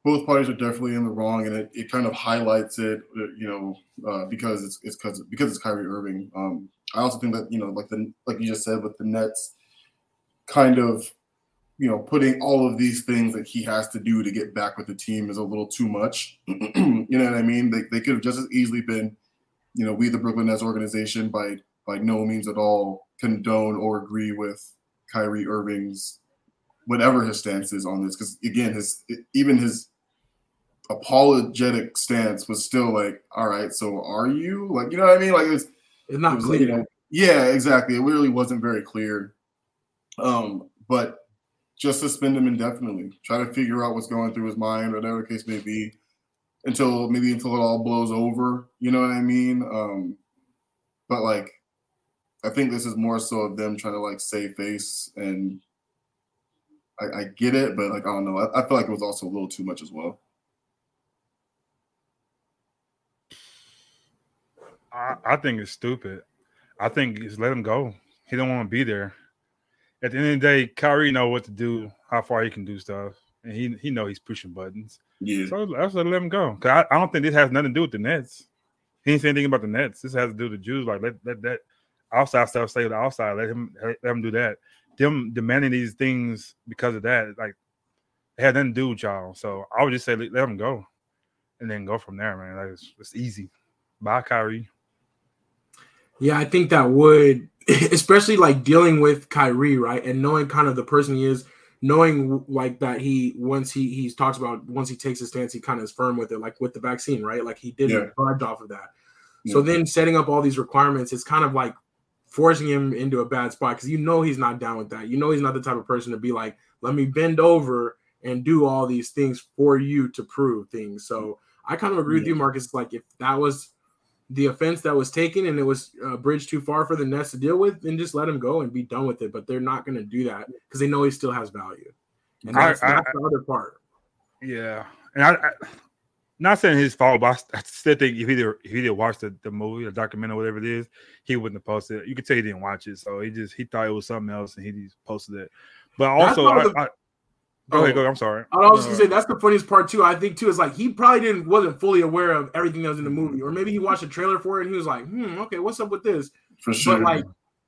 both parties are definitely in the wrong, and it, it kind of highlights it, uh, you know, uh, because it's it's because because it's Kyrie Irving. Um, I also think that you know, like the like you just said with the Nets, kind of, you know, putting all of these things that he has to do to get back with the team is a little too much. you know what I mean? They they could have just as easily been, you know, we the Brooklyn Nets organization by by no means at all condone or agree with Kyrie Irving's whatever his stance is on this because again his even his apologetic stance was still like, all right, so are you like, you know what I mean? Like it's, it's not it was, clear. You know, yeah, exactly. It really wasn't very clear. Um, but just suspend him indefinitely. Try to figure out what's going through his mind, whatever the case may be, until maybe until it all blows over. You know what I mean? Um, but like, I think this is more so of them trying to like save face, and I, I get it, but like I don't know. I, I feel like it was also a little too much as well. I, I think it's stupid. I think just let him go. He don't want to be there. At the end of the day, Kyrie know what to do, how far he can do stuff, and he he know he's pushing buttons. Yeah. So let's let him go. Cause I, I don't think this has nothing to do with the Nets. He ain't saying anything about the Nets. This has to do with the Jews. Like let let that outside stuff stay with the outside. Let him let him do that. Them demanding these things because of that, like it had nothing to do with y'all. So I would just say let, let him go, and then go from there, man. Like it's, it's easy. Bye, Kyrie. Yeah, I think that would, especially like dealing with Kyrie, right, and knowing kind of the person he is, knowing like that he once he he talks about once he takes his stance, he kind of is firm with it, like with the vaccine, right? Like he didn't Yeah. budge off of that. Yeah. So then setting up all these requirements, it's kind of like forcing him into a bad spot because you know he's not down with that. You know he's not the type of person to be like, let me bend over and do all these things for you to prove things. So I kind of agree with you, Marcus. Like if that was the offense that was taken and it was a bridge too far for the Nets to deal with, then just let him go and be done with it. But they're not going to do that because they know he still has value. And I- that's, I- that's the other part. Yeah, and I, I not saying his fault, but I s- I, still think if he did if he did watch the, the movie, the documentary, whatever it is, he wouldn't have posted it. You could tell he didn't watch it, so he just he thought it was something else and he just posted it. But also, one I, the- I, go ahead, Oh. go. I'm sorry. I was just gonna say that's the funniest part too. I think too is like he probably didn't wasn't fully aware of everything that was in the movie, or maybe he watched a trailer for it and he was like, "Hmm, okay, what's up with this?" For sure. But like,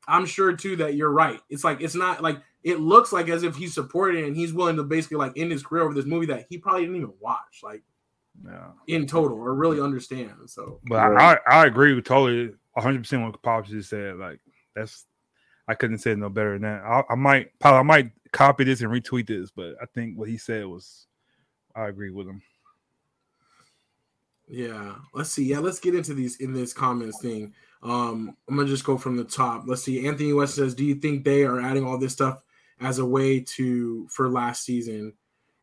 I'm sure too that you're right. It's like it's not like it looks like as if he's supporting and he's willing to basically like end his career over this movie that he probably didn't even watch, like yeah. in total, or really understand. So But I, I, I agree with totally 100 percent what Pops just said. Like that's I couldn't say no better than that. I, I might Pop, I might copy this and retweet this, but I think what he said was I agree with him. Yeah, let's see. Yeah, let's get into these in this comments thing. Um, I'm gonna just go from the top. Let's see. Anthony West says, "Do you think they are adding all this stuff as a way to for last season?"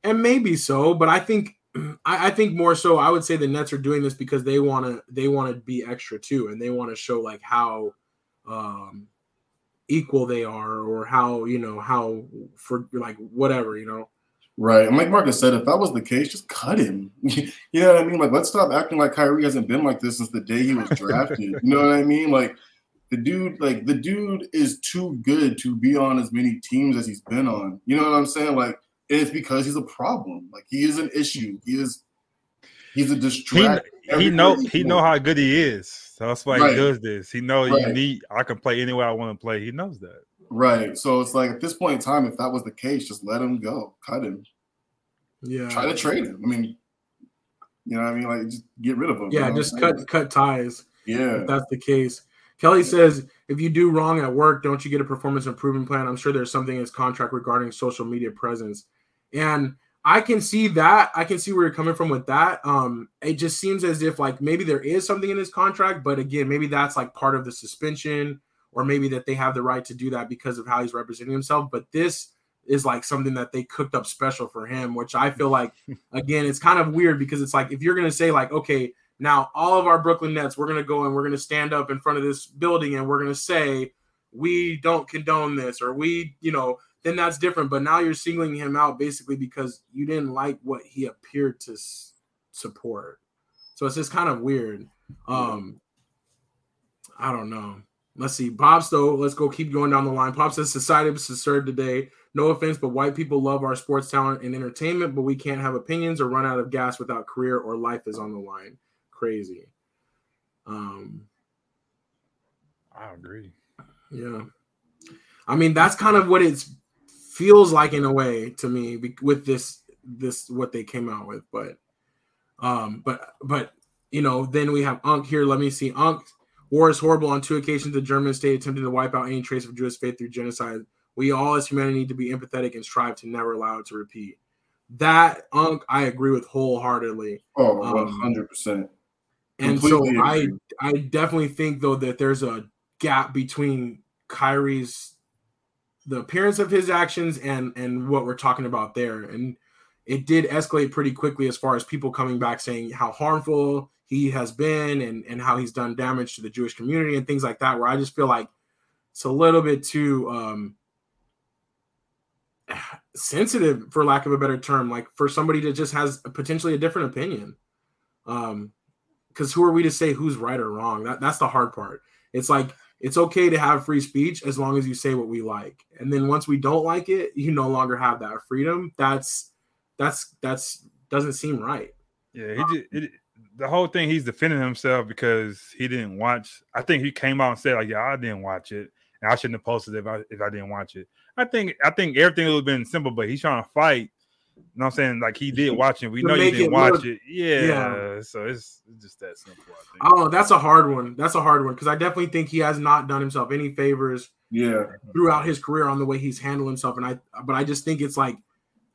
And maybe so, but I think I, I think more so. I would say the Nets are doing this because they want to they want to be extra too, and they want to show like how um equal they are, or how you know how for like whatever you know. Right. And like Marcus said, if that was the case, just cut him. you know what I mean? Like, let's stop acting like Kyrie hasn't been like this since the day he was drafted. you know what I mean? Like, the dude, like the dude is too good to be on as many teams as he's been on. You know what I'm saying? Like, and it's because he's a problem. Like, he is an issue. He is. He's a He distraction. he everywhere know he he know how good he is. So that's why Right. he does this. He know you Right. need I can play anywhere I want to play. He knows that. Right. So it's like at this point in time, if that was the case, just let him go, cut him, Yeah, try to trade him. I mean, you know what I mean? Like, just get rid of him. you yeah, know just what I'm cut cut ties. Yeah. if that's the case. Kelly says, if you do wrong at work, don't you get a performance improvement plan? I'm sure there's something in his contract regarding social media presence. And I can see that. I can see where you're coming from with that. Um, it just seems as if like maybe there is something in his contract, but again, maybe that's like part of the suspension, or maybe that they have the right to do that because of how he's representing himself. But this is like something that they cooked up special for him, which I feel like again, it's kind of weird because it's like if you're gonna say like, okay, now all of our Brooklyn Nets, we're gonna go and we're gonna stand up in front of this building and we're gonna say we don't condone this or we, you know, then that's different. But now you're singling him out basically because you didn't like what he appeared to s- support. So it's just kind of weird. Um, I don't know. Let's see. Bob Stowe, let's go keep going down the line. Pop says society was disturbed today. No offense, but white people love our sports talent and entertainment, but we can't have opinions or run out of gas without career or life is on the line. Crazy. Um, I agree. yeah. I mean, that's kind of what it feels like in a way to me with this this what they came out with, but um but but you know, then we have Unc here. Let me see. Unc war is horrible on two occasions the German state attempted to wipe out any trace of Jewish faith through genocide. We all as humanity need to be empathetic and strive to never allow it to repeat. That Unc I agree with wholeheartedly. Oh, Um, 100%. And so Completely I. I definitely think though that there's a gap between Kyrie's the appearance of his actions and and what we're talking about there. And it did escalate pretty quickly as far as people coming back saying how harmful he has been and and how he's done damage to the Jewish community and things like that. Where I just feel like it's a little bit too um sensitive for lack of a better term like for somebody that just has potentially a different opinion um because who are we to say who's right or wrong? That that's the hard part. It's like it's okay to have free speech as long as you say what we like, and then once we don't like it, you no longer have that freedom. That's that's that's doesn't seem right. Yeah, he just it, the whole thing. He's defending himself because he didn't watch. I think he came out and said like, "Yeah, I didn't watch it, and I shouldn't have posted if I if I didn't watch it." I think I think everything would have been simple, but he's trying to fight. You know what I'm saying? Like he did watch it. We know you didn't it watch look- it. Yeah. Yeah. So it's, it's just that simple. I think. I. That's a hard one. That's a hard one because I definitely think he has not done himself any favors Yeah. throughout his career on the way he's handled himself. And I, but I just think it's like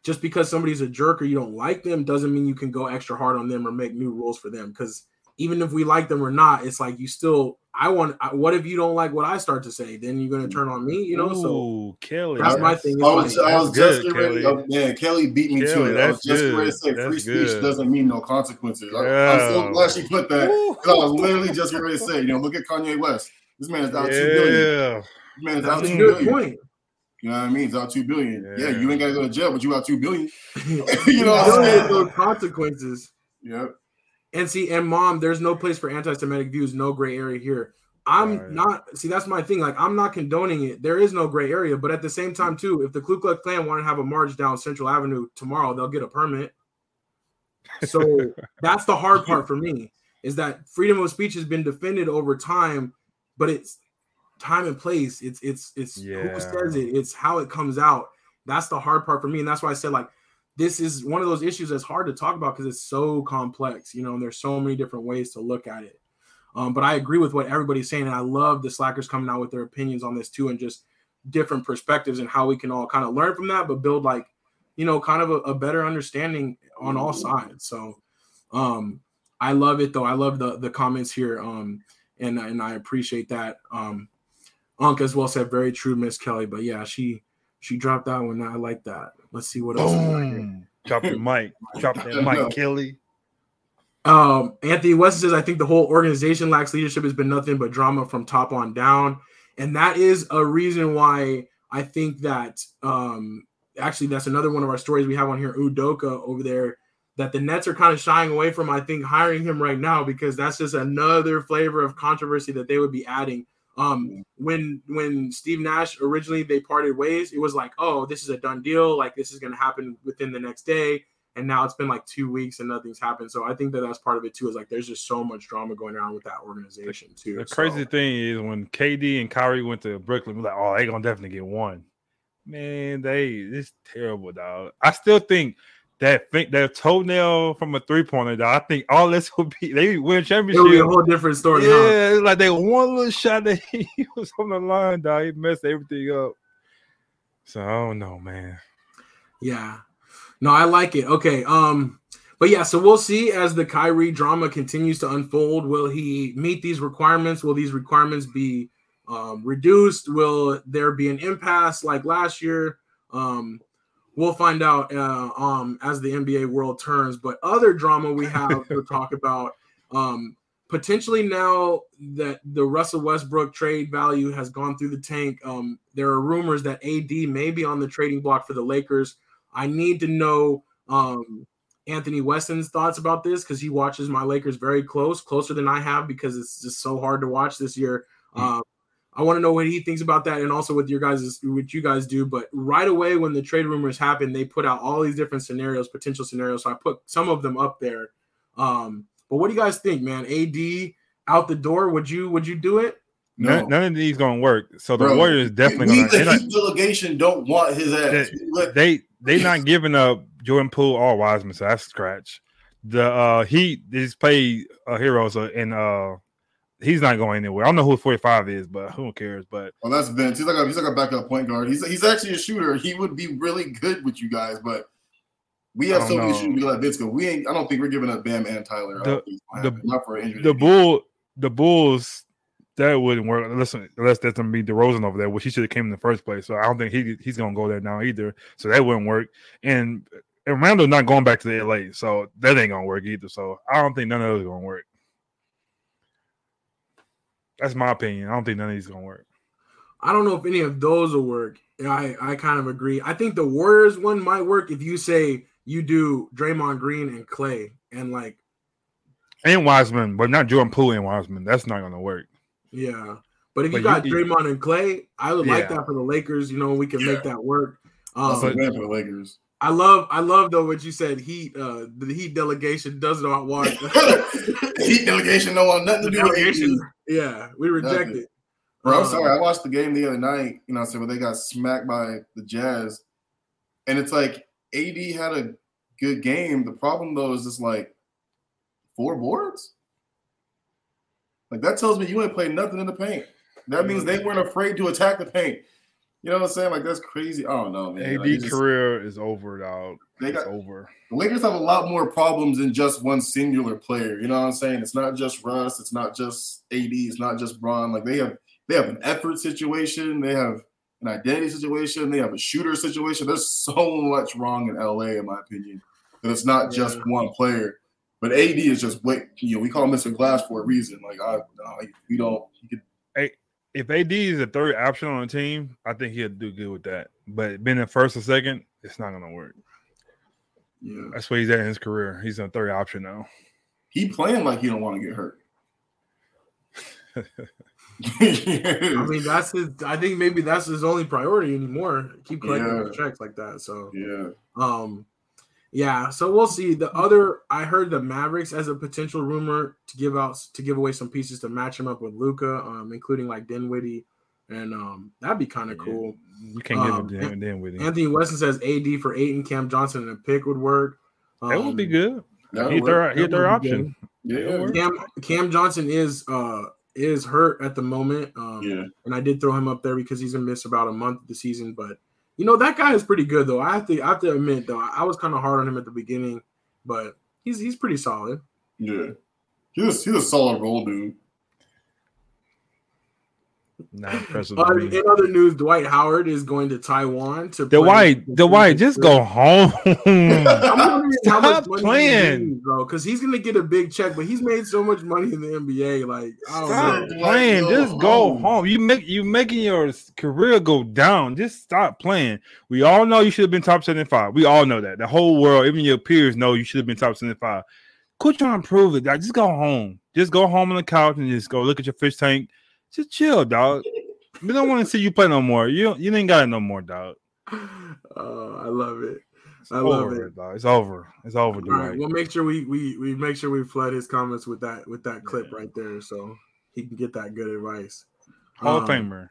just because somebody's a jerk or you don't like them doesn't mean you can go extra hard on them or make new rules for them. Because even if we like them or not, it's like you still. I want. I- What if you don't like what I start to say? Then you're gonna turn on me. You know. So Kelly. that's my oh, thing. I was, like, I was just good, getting ready. Kelly. oh, man, Kelly beat me Kelly, to it. I was that's just getting ready to good. say free That's speech good. doesn't mean no consequences. I, I'm so glad she put that. Woo. 'cause I was literally just getting ready to say, you know, look at Kanye West. This man is out two billion. Yeah. This man is out that's a two good billion. point. You know what I mean? It's out two billion. Yeah, Yeah. you ain't got to go to jail, but you out two billion. you know what I'm saying? have consequences. Yeah. And see, and mom, there's no place for anti-Semitic views, no gray area here. I'm Right. not see that's my thing. Like I'm not condoning it. There is no gray area, but at the same time, too, if the Ku Klux Klan want to have a march down Central Avenue tomorrow, they'll get a permit. So that's the hard part for me is that freedom of speech has been defended over time, but it's time and place. It's it's it's Yeah. who says it. It's how it comes out. That's the hard part for me, and that's why I said like this is one of those issues that's hard to talk about because it's so complex, you know, and there's so many different ways to look at it. Um, but I agree with what everybody's saying, and I love the slackers coming out with their opinions on this too, and just different perspectives and how we can all kind of learn from that, but build like, you know, kind of a, a better understanding on all sides. So, um, I love it though. I love the the comments here, um, and and I appreciate that. Um, Unc as well said very true, Miss Kelly. But yeah, she she dropped that one. I like that. Let's see what else. we got here. Boom. Drop the mic. Drop that mic, Kelly. Um, Anthony West says, I think the whole organization lacks leadership has been nothing but drama from top on down. And that is a reason why I think that um actually that's another one of our stories we have on here, Udoka over there, that the Nets are kind of shying away from, I think, hiring him right now because that's just another flavor of controversy that they would be adding. Um, when when Steve Nash originally they parted ways, it was like, oh, this is a done deal, like this is gonna happen within the next day and now it's been like two weeks and nothing's happened. So I think that that's part of it too. Is like there's just so much drama going around with that organization too. The So, crazy thing is when KD and Kyrie went to Brooklyn, we're like, oh, they're gonna definitely get one. Man, they it's terrible, dog. I still think that think that toenail from a three pointer. I think all this will be they win championship. it'll be a whole different story. Yeah, like they one little shot that he was on the line, dog. He messed everything up. So I don't know, man. Yeah. No, I like it. Okay. Um, but yeah, so we'll see as the Kyrie drama continues to unfold. Will he meet these requirements? Will these requirements be um, reduced? Will there be an impasse like last year? Um, we'll find out uh, um, as the NBA world turns. But other drama we have to talk about. Um, potentially now that the Russell Westbrook trade value has gone through the tank, um, there are rumors that AD may be on the trading block for the Lakers. I need to know um, Anthony Weston's thoughts about this because he watches my Lakers very close, closer than I have because it's just so hard to watch this year. Mm-hmm. I want to know what he thinks about that, and also what your guys what you guys do. But right away, when the trade rumors happen, they put out all these different scenarios, potential scenarios. So I put some of them up there. Um, but what do you guys think, man? AD out the door? Would you would you do it? No. None, none of these gonna work. So the Bro, Warriors definitely we, gonna. The delegation don't want his ass. They they, not giving up Jordan Poole or Wiseman, so that's scratch. The uh Heat he's played uh, heroes uh, and uh he's not going anywhere. I don't know who 45 is, but who cares? But well, that's Vince. He's like a, he's like a backup point guard. He's he's actually a shooter. He would be really good with you guys, but we have so many shooters. We let Vince go. We ain't. I don't think we're giving up Bam and Tyler. The, the, not for injury. The bull, the Bulls. That wouldn't work unless unless there's gonna be DeRozan over there, which he should have came in the first place. So I don't think he he's gonna go there now either. So that wouldn't work. And and not going back to the LA, so that ain't gonna work either. So I don't think none of those are gonna work. That's my opinion. I don't think none of these gonna work. I don't know if any of those will work. I I kind of agree. I think the Warriors one might work if you say you do Draymond Green and Klay and like and Wiseman, but not Jordan Poole and Wiseman. That's not gonna work. Yeah, but if but you got you, Draymond and Klay, I would yeah. like that for the Lakers. You know, we can yeah. make that work. Um, That's for the Lakers. I love, I love though what you said. Heat, uh, the Heat delegation does not want the Heat delegation don't want nothing to do delegation. with Yeah, we reject nothing. it. Bro, I'm um, sorry. I watched the game the other night. You know, I said when they got smacked by the Jazz, and it's like AD had a good game. The problem though is just like four boards. Like that tells me you ain't played nothing in the paint. That means they weren't afraid to attack the paint. You know what I'm saying? Like that's crazy. I don't know, man. AD like, just, career is over, dog. They got it's over. The Lakers have a lot more problems than just one singular player. You know what I'm saying? It's not just Russ. It's not just AD. It's not just Bron. Like they have they have an effort situation. They have an identity situation. They have a shooter situation. There's so much wrong in LA, in my opinion, that it's not yeah. just one player. But AD is just wait. You know, we call him Mr. Glass for a reason. Like I, like, we don't. He could. Hey, if AD is a third option on the team, I think he'll do good with that. But being in first or second, it's not gonna work. Yeah, that's where he's at in his career. He's a third option now. He playing like he don't want to get hurt. I mean, that's his. I think maybe that's his only priority anymore. Keep collecting yeah. checks like that. So yeah. Um, yeah. So we'll see. The other, I heard the Mavericks as a potential rumor to give out to give away some pieces to match him up with Luka, um, including like Dinwiddie, and um, that'd be kind of yeah. cool. You can't um, give it Dinwiddie. Anthony Weston says AD for Ayton, Cam Johnson, and a pick would work. Um, that would be good. He's their, their option. Yeah. Cam, Cam Johnson is uh is hurt at the moment. Um, yeah. And I did throw him up there because he's gonna miss about a month of the season. But you know that guy is pretty good though. I have to I have to admit though I was kind of hard on him at the beginning, but he's he's pretty solid. Yeah, he's he's a solid role dude. Not impressive. Uh, in other news, Dwight Howard is going to Taiwan to Dwight. Dwight, just go home. Stop playing, bro. Because he's gonna get a big check, but he's made so much money in the NBA. Like, stop know. playing. Just go home. You make you making your career go down. Just stop playing. We all know you should have been top seventy five. We all know that. The whole world, even your peers, know you should have been top seventy five. Quit trying to prove it. Just go home. Just go home on the couch and just go look at your fish tank just chill, dog. we don't want to see you play no more. You you ain't got it no more, dog. Oh, I love it. It's I love over, it. Dog. It's over. It's over. All right, we'll make sure we we we make sure we flood his comments with that with that clip yeah. right there, so he can get that good advice. Hall um, of Famer.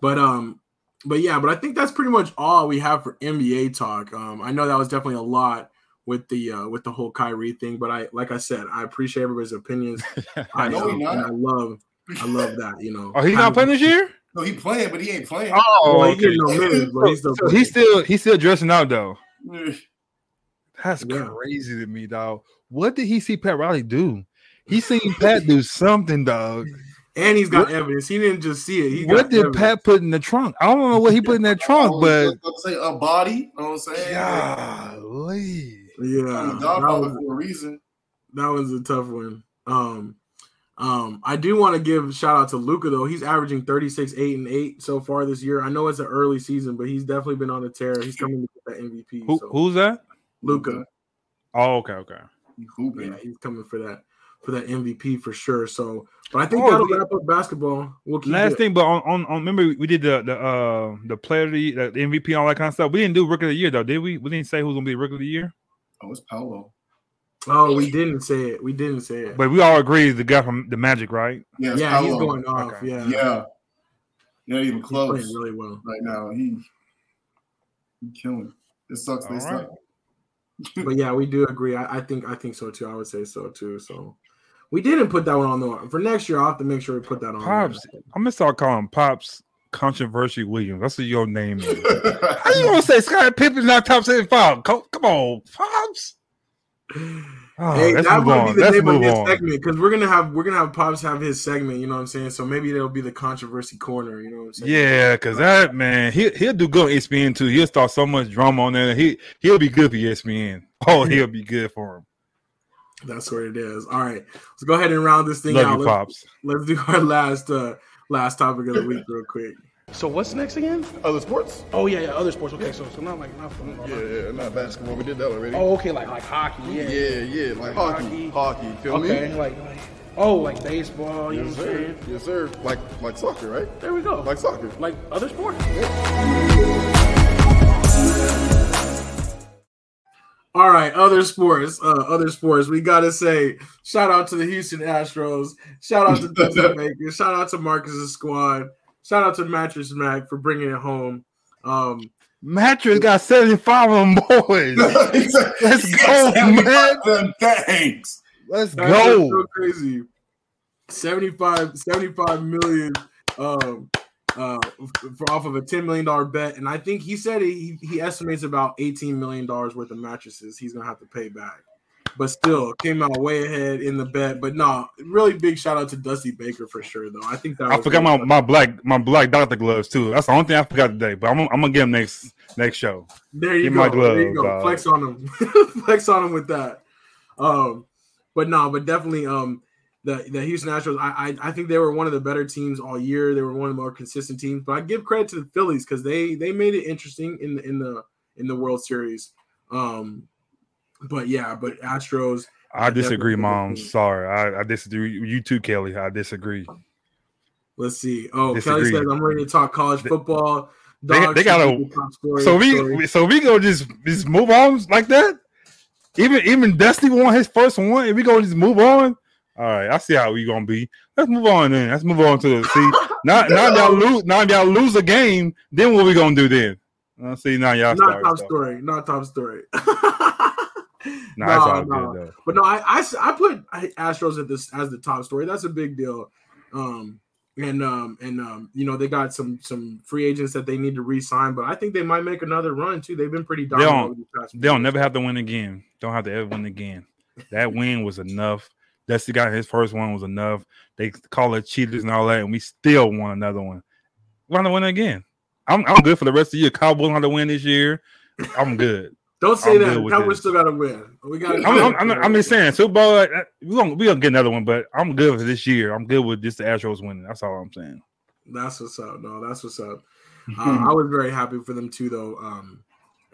But um, but yeah, but I think that's pretty much all we have for NBA talk. Um, I know that was definitely a lot with the uh with the whole Kyrie thing, but I like I said, I appreciate everybody's opinions. I know, and I love I love that. You know. Oh, he's not playing this year. No, he playing, but he ain't playing. Oh, well, he no minutes, but he's still, so he's still he's still dressing out though. That's yeah. crazy to me, dog. What did he see Pat Riley do? He seen Pat do something, dog. And he's got what, evidence. He didn't just see it. He what did evidence. Pat put in the trunk? I don't know what he put in that trunk, but say a body. You know what I'm saying? Golly. Yeah, that was, for a reason. That was a tough one. Um, Um, I do want to give a shout out to Luka though. He's averaging 36, 8, and 8 so far this year. I know it's an early season, but he's definitely been on a tear. He's coming to get that MVP. Who, so. Who's that? Luka. Oh, okay, okay. Hooping. Yeah, he's coming for that for that MVP for sure. So, but I think Oh, that'll the- wrap up basketball. We'll keep Last it. thing, but on, on, on remember we did the the uh the player of the, the MVP all that kind of stuff. We didn't do rookie of the year though, did we? We didn't say who's gonna be rookie of the year, Oh, it's Paolo. Oh, we didn't say it. We didn't say it. but we all agree the guy from the Magic, right? Yeah, it's yeah, he's going off. Okay. Yeah, Yeah. Not even close playing really well. right now. He, he killing. It sucks. They All suck. But yeah, we do agree. I, I think I think so too. I would say so too. So we didn't put that one on the for next year. I'll have to make sure we put that on. Pops, there. I'm gonna start calling Pops Controversy Williams. That's what your name is. How you gonna say Scott Pippen's not top seven five? Co- Come on, Pops. Oh, hey, that would on. be the Let's name of his on. segment because we're gonna have we're gonna have Pops have his segment. You know what I'm saying? So maybe that'll be the controversy corner. You know what I'm saying? Yeah, because that man, he he'll do good on ESPN too. He'll start so much drama on there. He he'll be good for ESPN. Oh, he'll be good for him. that's what it is. All right, let's go ahead and round this thing Love out. you, Let's, pops. let's do our last uh last topic of the week real quick. So what's next again? Other sports? Oh yeah, yeah, other sports. Okay, so so not like not football. Yeah, not- yeah, not basketball. We did that already. Oh, okay, like like hockey. Yeah. yeah, yeah, like hockey, hockey. Feel Okay, me? like like oh, like baseball. You know Yes, what I'm sir. saying? Yes, sir. Like, like soccer, right? There we go. Like soccer. like other sports. All right, other sports, uh, other sports. We gotta say, shout out to the Houston Astros, shout out to Dusty Baker, shout out to Marcus's squad, shout out to Mattress Mac for bringing it home. Um, Mattress got 75 of them boys. Let's go, man. Thanks. Let's That's just go. so crazy. 75, 75 million um uh for off of a 10 million dollar bet. And I think he said he he estimates about 18 million dollars worth of mattresses he's gonna have to pay back. But still came out way ahead in the bet. But no, really big shout out to Dusty Baker for sure though. I think that I forgot my, my black my black doctor gloves too. That's the only thing I forgot today. But I'm, I'm gonna get them next next show. There you Get go. my there you go. dog. Flex on them. Flex on them with that. Um, but no, but definitely um the, the Houston Astros, I, I I think they were one of the better teams all year. They were one of the more consistent teams. But I give credit to the Phillies because they they made it interesting in the in the in the World Series. Um, but yeah, but Astros. I disagree, mom. Sorry, I, I disagree. You too, Kelly. I disagree. Let's see. Oh, Disagree. Kelly says I'm ready to talk college football. They- Dogs they should gotta- be the top story- So story. we so we go just just move on like that. Even even Dusty won his first one, and we go just move on. All right, I see how we gonna be. Let's move on then. Let's move on to the see. Now now y'all lose. Now y'all lose a game. Then what we gonna do then? Uh, see now y'all not start. top so. story. Not top story. No, all no. good. But no, I, I I put Astros at this as the top story. That's a big deal. Um and um and um you know they got some some free agents that they need to re-sign, but I think they might make another run too. They've been pretty dominant. don't- past few They'll years. never have to win again. Don't have to ever win again. That win was enough. Dusty got his first one was enough. They call it cheaters and all that, and we still won another one. Want to win again? I'm I'm good for the rest of the year. Cowboys want to win this year. I'm good. Don't say I'm that. good with Cowboys this. still got to win. We got. I'm, I'm, I'm, I'm just saying, Super Bowl. uh, We gonna we gonna get another one, but I'm good for this year. I'm good with just the Astros winning. That's all I'm saying. That's what's up. No, that's what's up. Uh, I was very happy for them too, though. Um,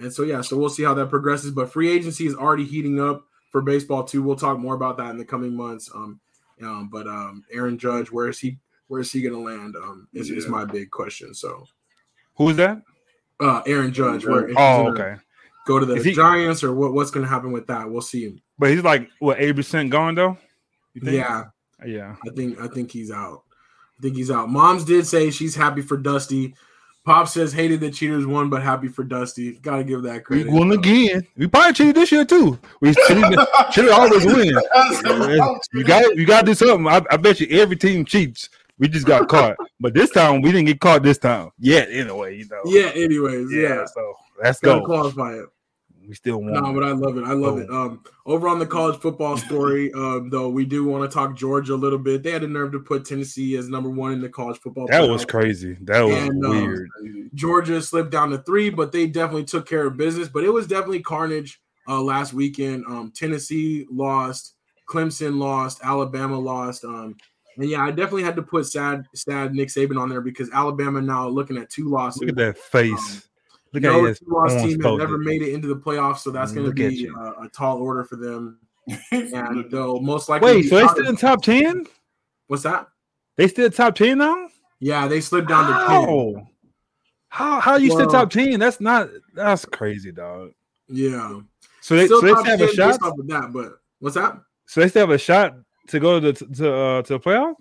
and so yeah, so we'll see how that progresses. But free agency is already heating up for baseball too. We'll talk more about that in the coming months. Um, um but um, Aaron Judge, where is he? Where is he going to land? Um, is, is my big question. So, Who is that? uh, Aaron Judge, where if he's Oh, gonna okay. Go to the he- Giants, or what? What's going to happen with that? We'll see. But he's like what eighty percent gone though. You think? Yeah, yeah. I think I think he's out. I think he's out. Mom's did say she's happy for Dusty. Pop says hated the cheaters won, but happy for Dusty. Got to give that credit. We won Uh, again. We probably cheated this year too. We cheated. cheated always win. You got you got to do something. I, I bet you every team cheats. We just got caught, but this time we didn't get caught. This time, yet anyway, you know. Yeah. Anyways, yeah. So let's Gotta go. qualify it. We still won. No, but I love it. I love it. Um, over on the college football story, um, though, we do want to talk Georgia a little bit. They had the nerve to put Tennessee as number one in the college football. that was crazy. That was And, um, weird. Georgia slipped down to three, but they definitely took care of business. But it was definitely carnage uh, last weekend. Um, Tennessee lost, Clemson lost, Alabama lost. Um, And yeah, I definitely had to put sad, sad Nick Saban on there because Alabama now looking at two losses. Look at that face. Look no at two loss team has folded. ever made it into the playoffs, so that's going to be you. a, a tall order for them. And they'll most likely. Wait, so they still in top ten? What's that? They still top ten now? Yeah, they slipped down to ten. How? How how you still top ten? That's not that's crazy, dog. Yeah, So they still so they still have a shot. based off of that. But what's that? So they still have a shot to go to the to uh, to the playoff.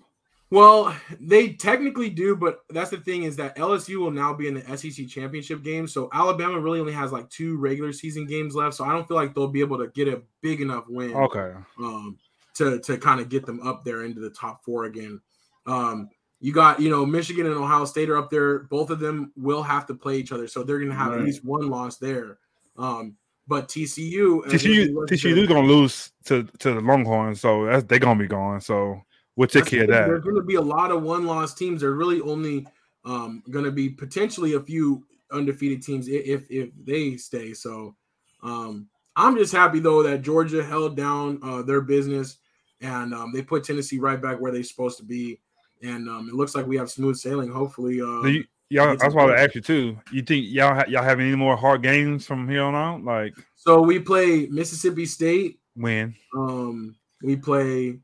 Well, they technically do, but that's the thing is that LSU will now be in the SEC championship game. So Alabama really only has like two regular season games left. So I don't feel like they'll be able to get a big enough win. Okay. um, to to kind of get them up there into the top four again. Um, you got you know Michigan and Ohio State are up there. Both of them will have to play each other, so they're going to have at least one loss there. Um, but TCU, TCU TCU gonna lose to to the Longhorns, so that's they're gonna be gone. So we'll take care of that. There's going to be a lot of one loss teams. There are really only um, going to be potentially a few undefeated teams if if they stay. So um, I'm just happy though that Georgia held down uh, their business and um, they put Tennessee right back where they're supposed to be. And um, it looks like we have smooth sailing. Hopefully, uh, you, y'all, that's why I asked you too. You think y'all y'all have any more hard games from here on out? Like so we play Mississippi State. when Um, we play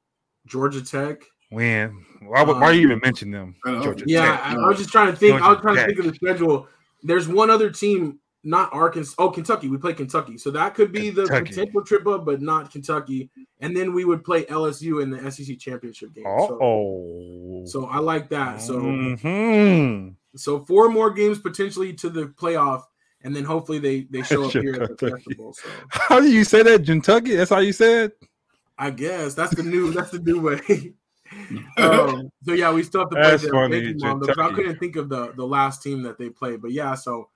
Georgia Tech. when why, would- why you even mention them? Georgia Yeah, Tech. I, I was just trying to think. I was Georgia trying to think of the schedule. There's one other team, not Arkansas. Oh, Kentucky. We play Kentucky, so that could be the potential trip up, but not Kentucky. And then we would play LSU in the SEC championship game. Uh So, oh. so I like that. So Mhm. so four more games potentially to the playoff, and then hopefully they they show up here at the Kentucky. festival. So how do you say that? Kentucky? That's how you said. I guess that's the new that's the new way. um, so yeah, we still have to play That's them. funny, Thank you, Mom, I couldn't think of the the last team that they played, but yeah, so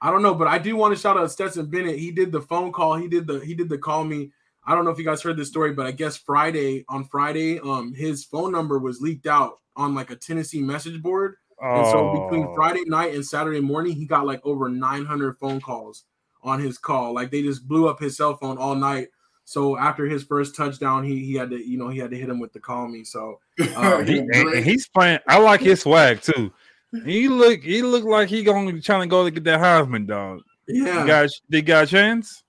I don't know, but I do want to shout out Stetson Bennett. He did the phone call. He did the he did the call me. I don't know if you guys heard this story, but I guess Friday on Friday, um, his phone number was leaked out on like a Tennessee message board, and so between Oh. Friday night and Saturday morning, he got like over 900 phone calls on his call. Like they just blew up his cell phone all night. So after his first touchdown, he he had to you know he had to hit him with the call me. So Uh, He- and, and he's playing. I like his swag too. He look. He look like he gonna trying to go to get that Heisman dog. yeah, You got. They got a chance.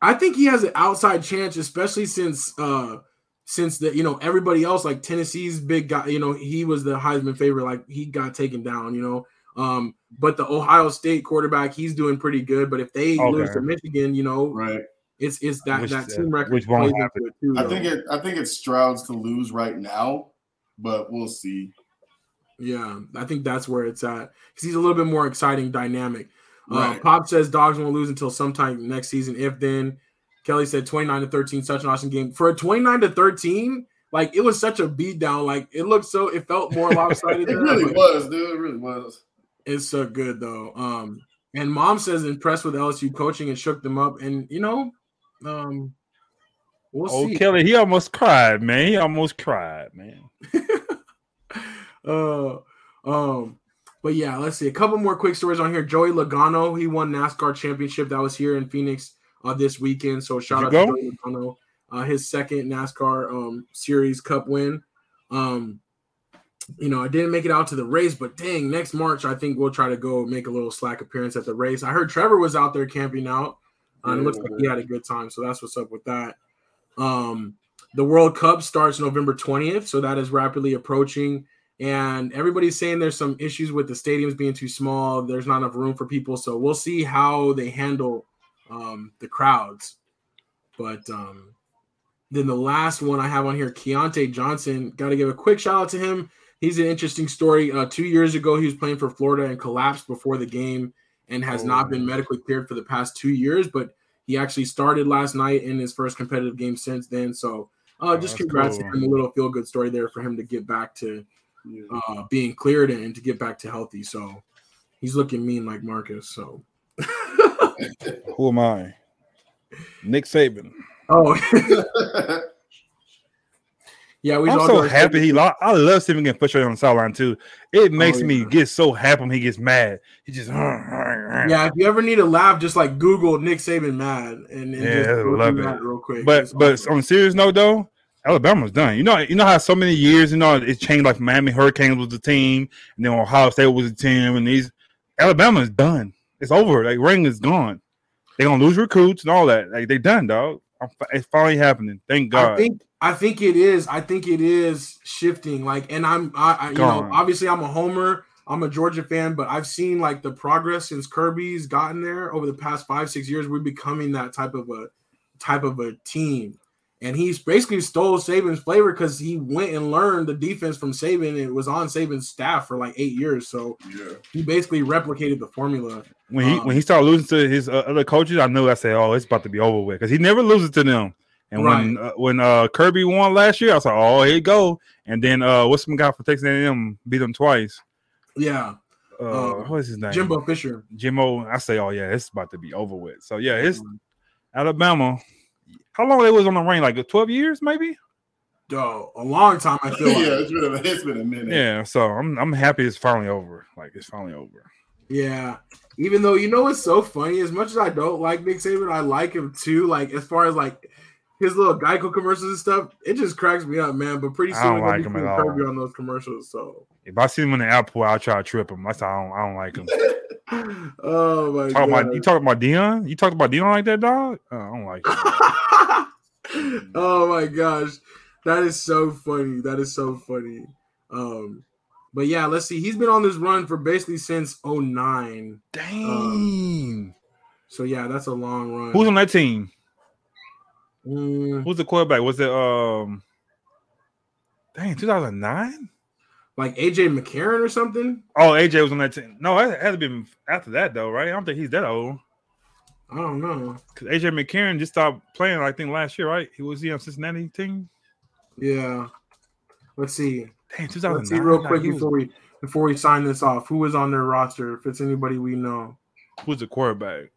I think he has an outside chance, especially since uh since the you know everybody else like Tennessee's big guy, you know, he was the Heisman favorite, like he got taken down, you know. Um, but the Ohio State quarterback, he's doing pretty good. But if they lose to Michigan, you know, right. It's it's that that uh, team record which won't plays into it too. I think it. I think it's Stroud's to lose right now, but we'll see. Yeah, I think that's where it's at because he's a little bit more exciting, dynamic. Uh, Pop says dogs won't lose until sometime next season. If then, Kelly said 29 to 13, such an awesome game. For a 29 to 13, like it was such a beatdown. Like it looked so, it felt more lopsided. It really but was, dude. It really was. It's so good though. Um, and mom says impressed with LSU coaching and shook them up. And you know, um, we'll Oh, see. Kelly, he almost cried, man. He almost cried, man. uh, um, but yeah, let's see a couple more quick stories on here. Joey Logano, he won NASCAR championship that was here in Phoenix uh, this weekend. So shout out go? to Joey Logano, uh, his second NASCAR um, Series Cup win. Um, you know, I didn't make it out to the race, but dang, next March I think we'll try to go make a little slack appearance at the race. I heard Trevor was out there camping out. Uh, and it looks like he had a good time, so that's what's up with that. Um, the World Cup starts November 20th, so that is rapidly approaching. And everybody's saying there's some issues with the stadiums being too small. There's not enough room for people, so we'll see how they handle um, the crowds. But um, then the last one I have on here, Keyontae Johnson. Got to give a quick shout out to him. He's an interesting story. Uh, two years ago, he was playing for Florida and collapsed before the game and has not been Oh. medically cleared for the past two years. But he actually started last night in his first competitive game since then. So uh, Oh, just that's congrats cool. to him. A little feel good story there for him to get back to uh, being cleared and to get back to healthy. So he's looking mean like Marcus. So Who am I? Nick Saban. oh yeah, we I'm so happy he lost. I love seeing him get frustrated on the sideline too. It oh, makes Oh, me get so happy when he gets mad. He just Yeah, if you ever need a laugh, just like Google Nick Saban mad and, and Yeah, just love it. real quick. But It's but awesome. on a serious note though, Alabama's done. You know, you know how so many years, you know, it changed. Like Miami Hurricanes was the team, and then Ohio State was the team, and these Alabama's done. It's over. Like ring is gone. They're gonna lose recruits and all that. Like they done, dog. It's finally happening. Thank God. I think I think it is. I think it is shifting. Like, and I'm I, I you know obviously I'm a homer. I'm a Georgia fan, but I've seen like the progress since Kirby's gotten there over the past five six years. We're becoming that type of a type of a team, and he's basically stole Saban's flavor because he went and learned the defense from Saban. And it was on Saban's staff for like eight years, so Yeah. he basically replicated the formula. when he um, when he started losing to his uh, other coaches, I knew I said, "Oh, it's about to be over with," because he never loses to them. And when uh, when uh, Kirby won last year, I was like, "Oh, here you go." And then uh, what's some guy for Texas A&M beat him twice? Yeah, Uh, Um, what is his name? Jimbo Fisher. Jimbo. I say, "Oh yeah, it's about to be over with." So yeah, it's Alabama. How long they was on the reign? Like twelve years, maybe. Duh, a long time. I feel like. yeah, it's been a, it's been a minute. Yeah. So I'm I'm happy it's finally over. Like it's finally over. Yeah. Even though you know what's so funny, as much as I don't like Nick Saban, I like him too. Like as far as like his little Geico commercials and stuff, it just cracks me up, man. But pretty soon, I don't like him at all. On those commercials. So If I see him in the airport, I'll try to trip him. That's how I don't, I don't like him. oh my Talk god. about you talking about Dion? You talked about Dion like that, dog? Oh, I don't like oh my gosh. That is so funny. That is so funny. Um but yeah, let's see. He's been on this run for basically since 09. Dang. So yeah, that's a long run. Who's on that team? Mm, Who's the quarterback? Was it um? Dang, 2009. like AJ McCarron or something? Oh, AJ was on that team. No, it had to be after that though, right? I don't think he's that old. I don't know. Because AJ McCarron just stopped playing, I think, last year, right? He was he on Cincinnati team. Yeah. Let's see. Dang, 2009. Let's see real quick before we before we sign this off. Who is on their roster? If it's anybody we know. who's the quarterback?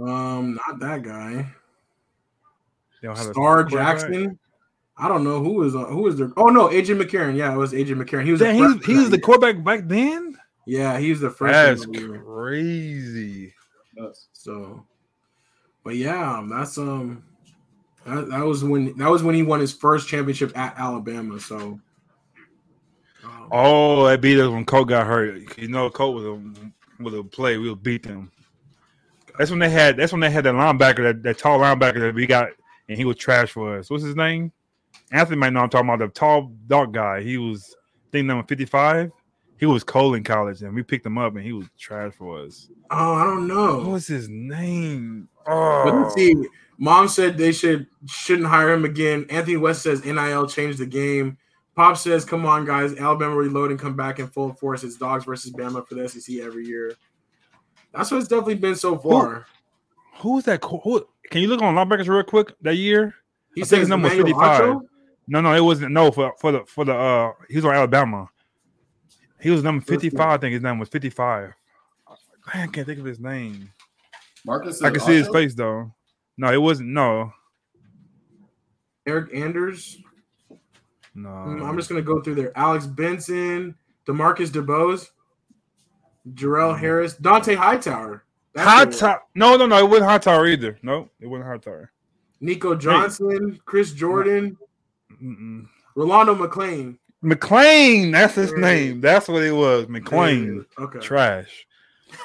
Um, not that guy. They don't have Star quarterback? Jackson. I don't know who is on who is there. Oh no, AJ McCarron. Yeah, it was AJ McCarron. He was. a Dang, he, freshman he was the quarterback back then. Yeah, he was the That's freshman. that year. crazy. So, but yeah, that's um, that, that was when that was when he won his first championship at Alabama. So, um, Oh, that beat us when Cole got hurt. You know, Cole was a with a play, we'll beat them. That's when they had. That's when they had that linebacker, that, that tall linebacker that we got, and he was trash for us. What's his name? Anthony might know I'm talking about the tall dark guy. He was I think number 55. He was Cole in college, and we picked him up, and he was trash for us. oh, I don't know. What was his name? But Oh, let's see. Mom said they should shouldn't hire him again. Anthony West says NIL changed the game. Pop says, "Come on, guys, Alabama reload and come back in full force. It's dogs versus Bama for the SEC every year." That's what it's definitely been so far. who was that? Who, can you look on linebackers real quick that year? He I says his number was 55. No, no, it wasn't. No, for for the for the uh, he was on Alabama. He was number fifty-five. I think his name was fifty-five. Man, I can't think of his name. Marcus. I can see his face though. No, it wasn't. No, Eryk Anders. no. Mm, I'm just gonna go through there. Alex Benson, Demarcus DeBose, Jarrell Harris, Dont'a Hightower. That's High the No, no, no. It wasn't High Tower either. No, it wasn't High Tower. Nico Johnson, Chris Jordan, Mm-mm. Rolando McClain. McLean. That's his name. That's what it was. McClain. Okay. Trash.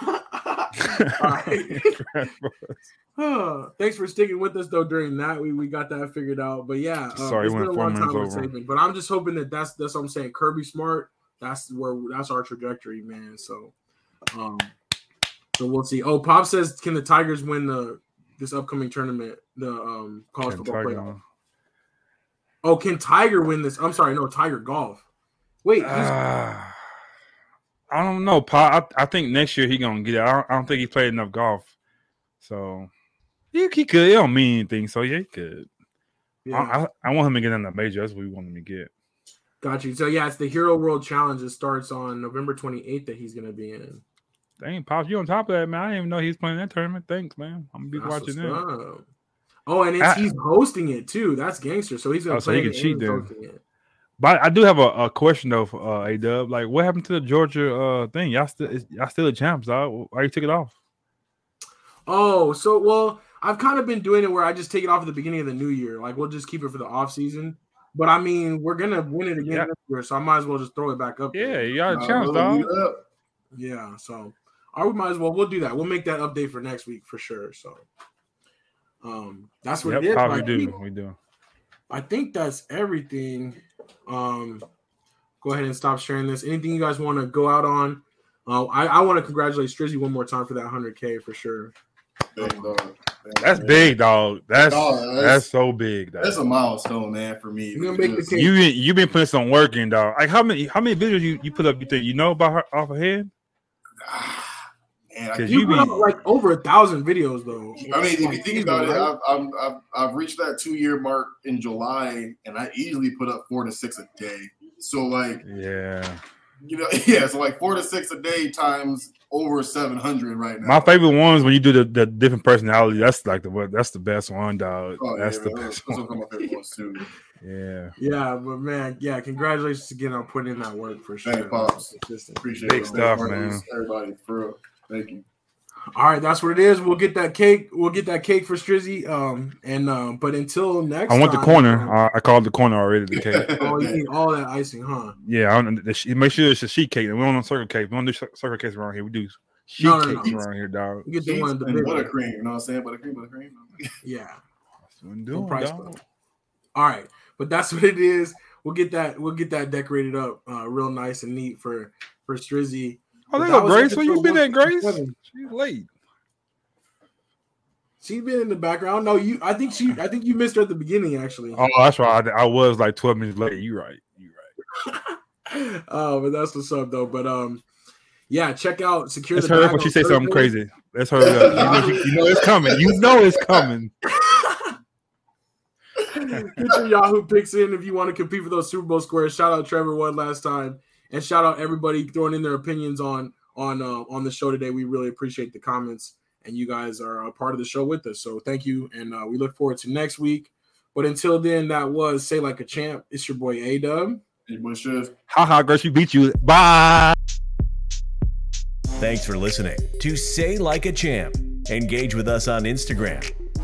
Thanks for sticking with us though during that. We we got that figured out. But yeah, uh, Sorry, it's been a long time over. Saban. But I'm just hoping that that's that's what I'm saying. Kirby Smart. That's where that's our trajectory, man. So, um, so we'll see. Oh, Pop says, can the Tigers win the this upcoming tournament, the um college football Kentucky. playoff? Oh, can Tiger win this? I'm sorry, no, Tiger Golf. Wait, he's, Ah, I don't know, Pop. I, I think next year he gonna get it. I don't, I don't think he played enough golf, so he, he could. It don't mean anything, so yeah, he could. yeah. I, I, I want him to get in the major. That's what we want him to get. Got you. So yeah, it's the Hero World Challenge. It starts on November 28th that he's gonna be in. Dang, Pops, you on top of that, man. I didn't even know he's playing that tournament. Thanks, man. I'm gonna be That's watching that. Oh, and it's, I- he's hosting it too. That's gangster. So he's gonna Oh, so play he can cheat then. But I do have a, a question though for uh, A Dub. Like, what happened to the Georgia uh thing? Y'all still y'all still the champs, dog. Why you took it off? Oh, so well, I've kind of been doing it where I just take it off at the beginning of the new year. Like we'll just keep it for the off season. But I mean, we're gonna win it again Yeah. this year, so I might as well just throw it back up. Yeah, you got a Nah, chance, dog. leave it up. Yeah, so I we might as well we'll do that. We'll make that update for next week for sure. So um that's what Yep, it is. probably I do. think, We do. I think that's everything. Um go ahead and stop sharing this. Anything you guys want to go out on? Uh, I, I want to congratulate Strizzy one more time for that 100K for sure. Big dog. That's big, dog. That's Dog, that's, that's- so big. Dog. That's a milestone, man, for me. You're gonna make the Just- cake. You been you been putting some work in, dog. Like how many how many videos you, you put up? You think you know about her off her head? Man, I, 'Cause You you put up like over a thousand videos though. I mean, if you think about it. I've, I'm, I've I've reached that two year mark in July, and I easily put up four to six a day. So like, Yeah. you know, yeah, so like four to six a day times over seven hundred right now. My favorite ones when you do the, the different personality. That's like the one. That's the best one, dog. Oh, that's yeah, the man, best those, one. those are my ones too. Yeah. Yeah, but man, yeah, congratulations again on putting in that work for sure. Thank you, Pops. Appreciate Big it, stuff, man. Everybody, for real. Thank you. All right, that's what it is. We'll get that cake. We'll get that cake for Strizzy. Um, and um, but until next, I want the corner. um, I, I called the corner already. The cake. oh, you need all that icing, huh? yeah. I don't, the, she- make sure it's a sheet cake. We don't do circle cake. We don't do circle cakes around here. We do sheet No, no, cakes no. around here, dog. You get the Cheese one, the and big one. buttercream. You know what I'm saying? Buttercream, buttercream. Yeah, That's what I'm no doing, price. dog. All right, but that's what it is. We'll get that. We'll get that decorated up, uh, real nice and neat for for Strizzy. Oh, there go Grace. Where you been at, Grace? She's late. She's been in the background. No, you. I think she. I think you missed her at the beginning, actually. Oh, that's right. I, I was like 12 minutes late. You right. You right. oh, but that's what's up though. But um, yeah, check out secure. Let's the hurry when she say something crazy. Let's hurry up. You know, you know it's coming. You know it's coming. Get your Yahoo picks in if you want to compete for those Super Bowl squares. Shout out Trevor one last time, and shout out everybody throwing in their opinions on on uh, on the show today. We really appreciate the comments, and you guys are a part of the show with us. So thank you, and uh, we look forward to next week. But until then, that was say like a champ. It's your boy A Dub. Hey, boy, Shiv. Ha ha, Grace, you beat you. Bye. Thanks for listening to Say Like a Champ. Engage with us on Instagram.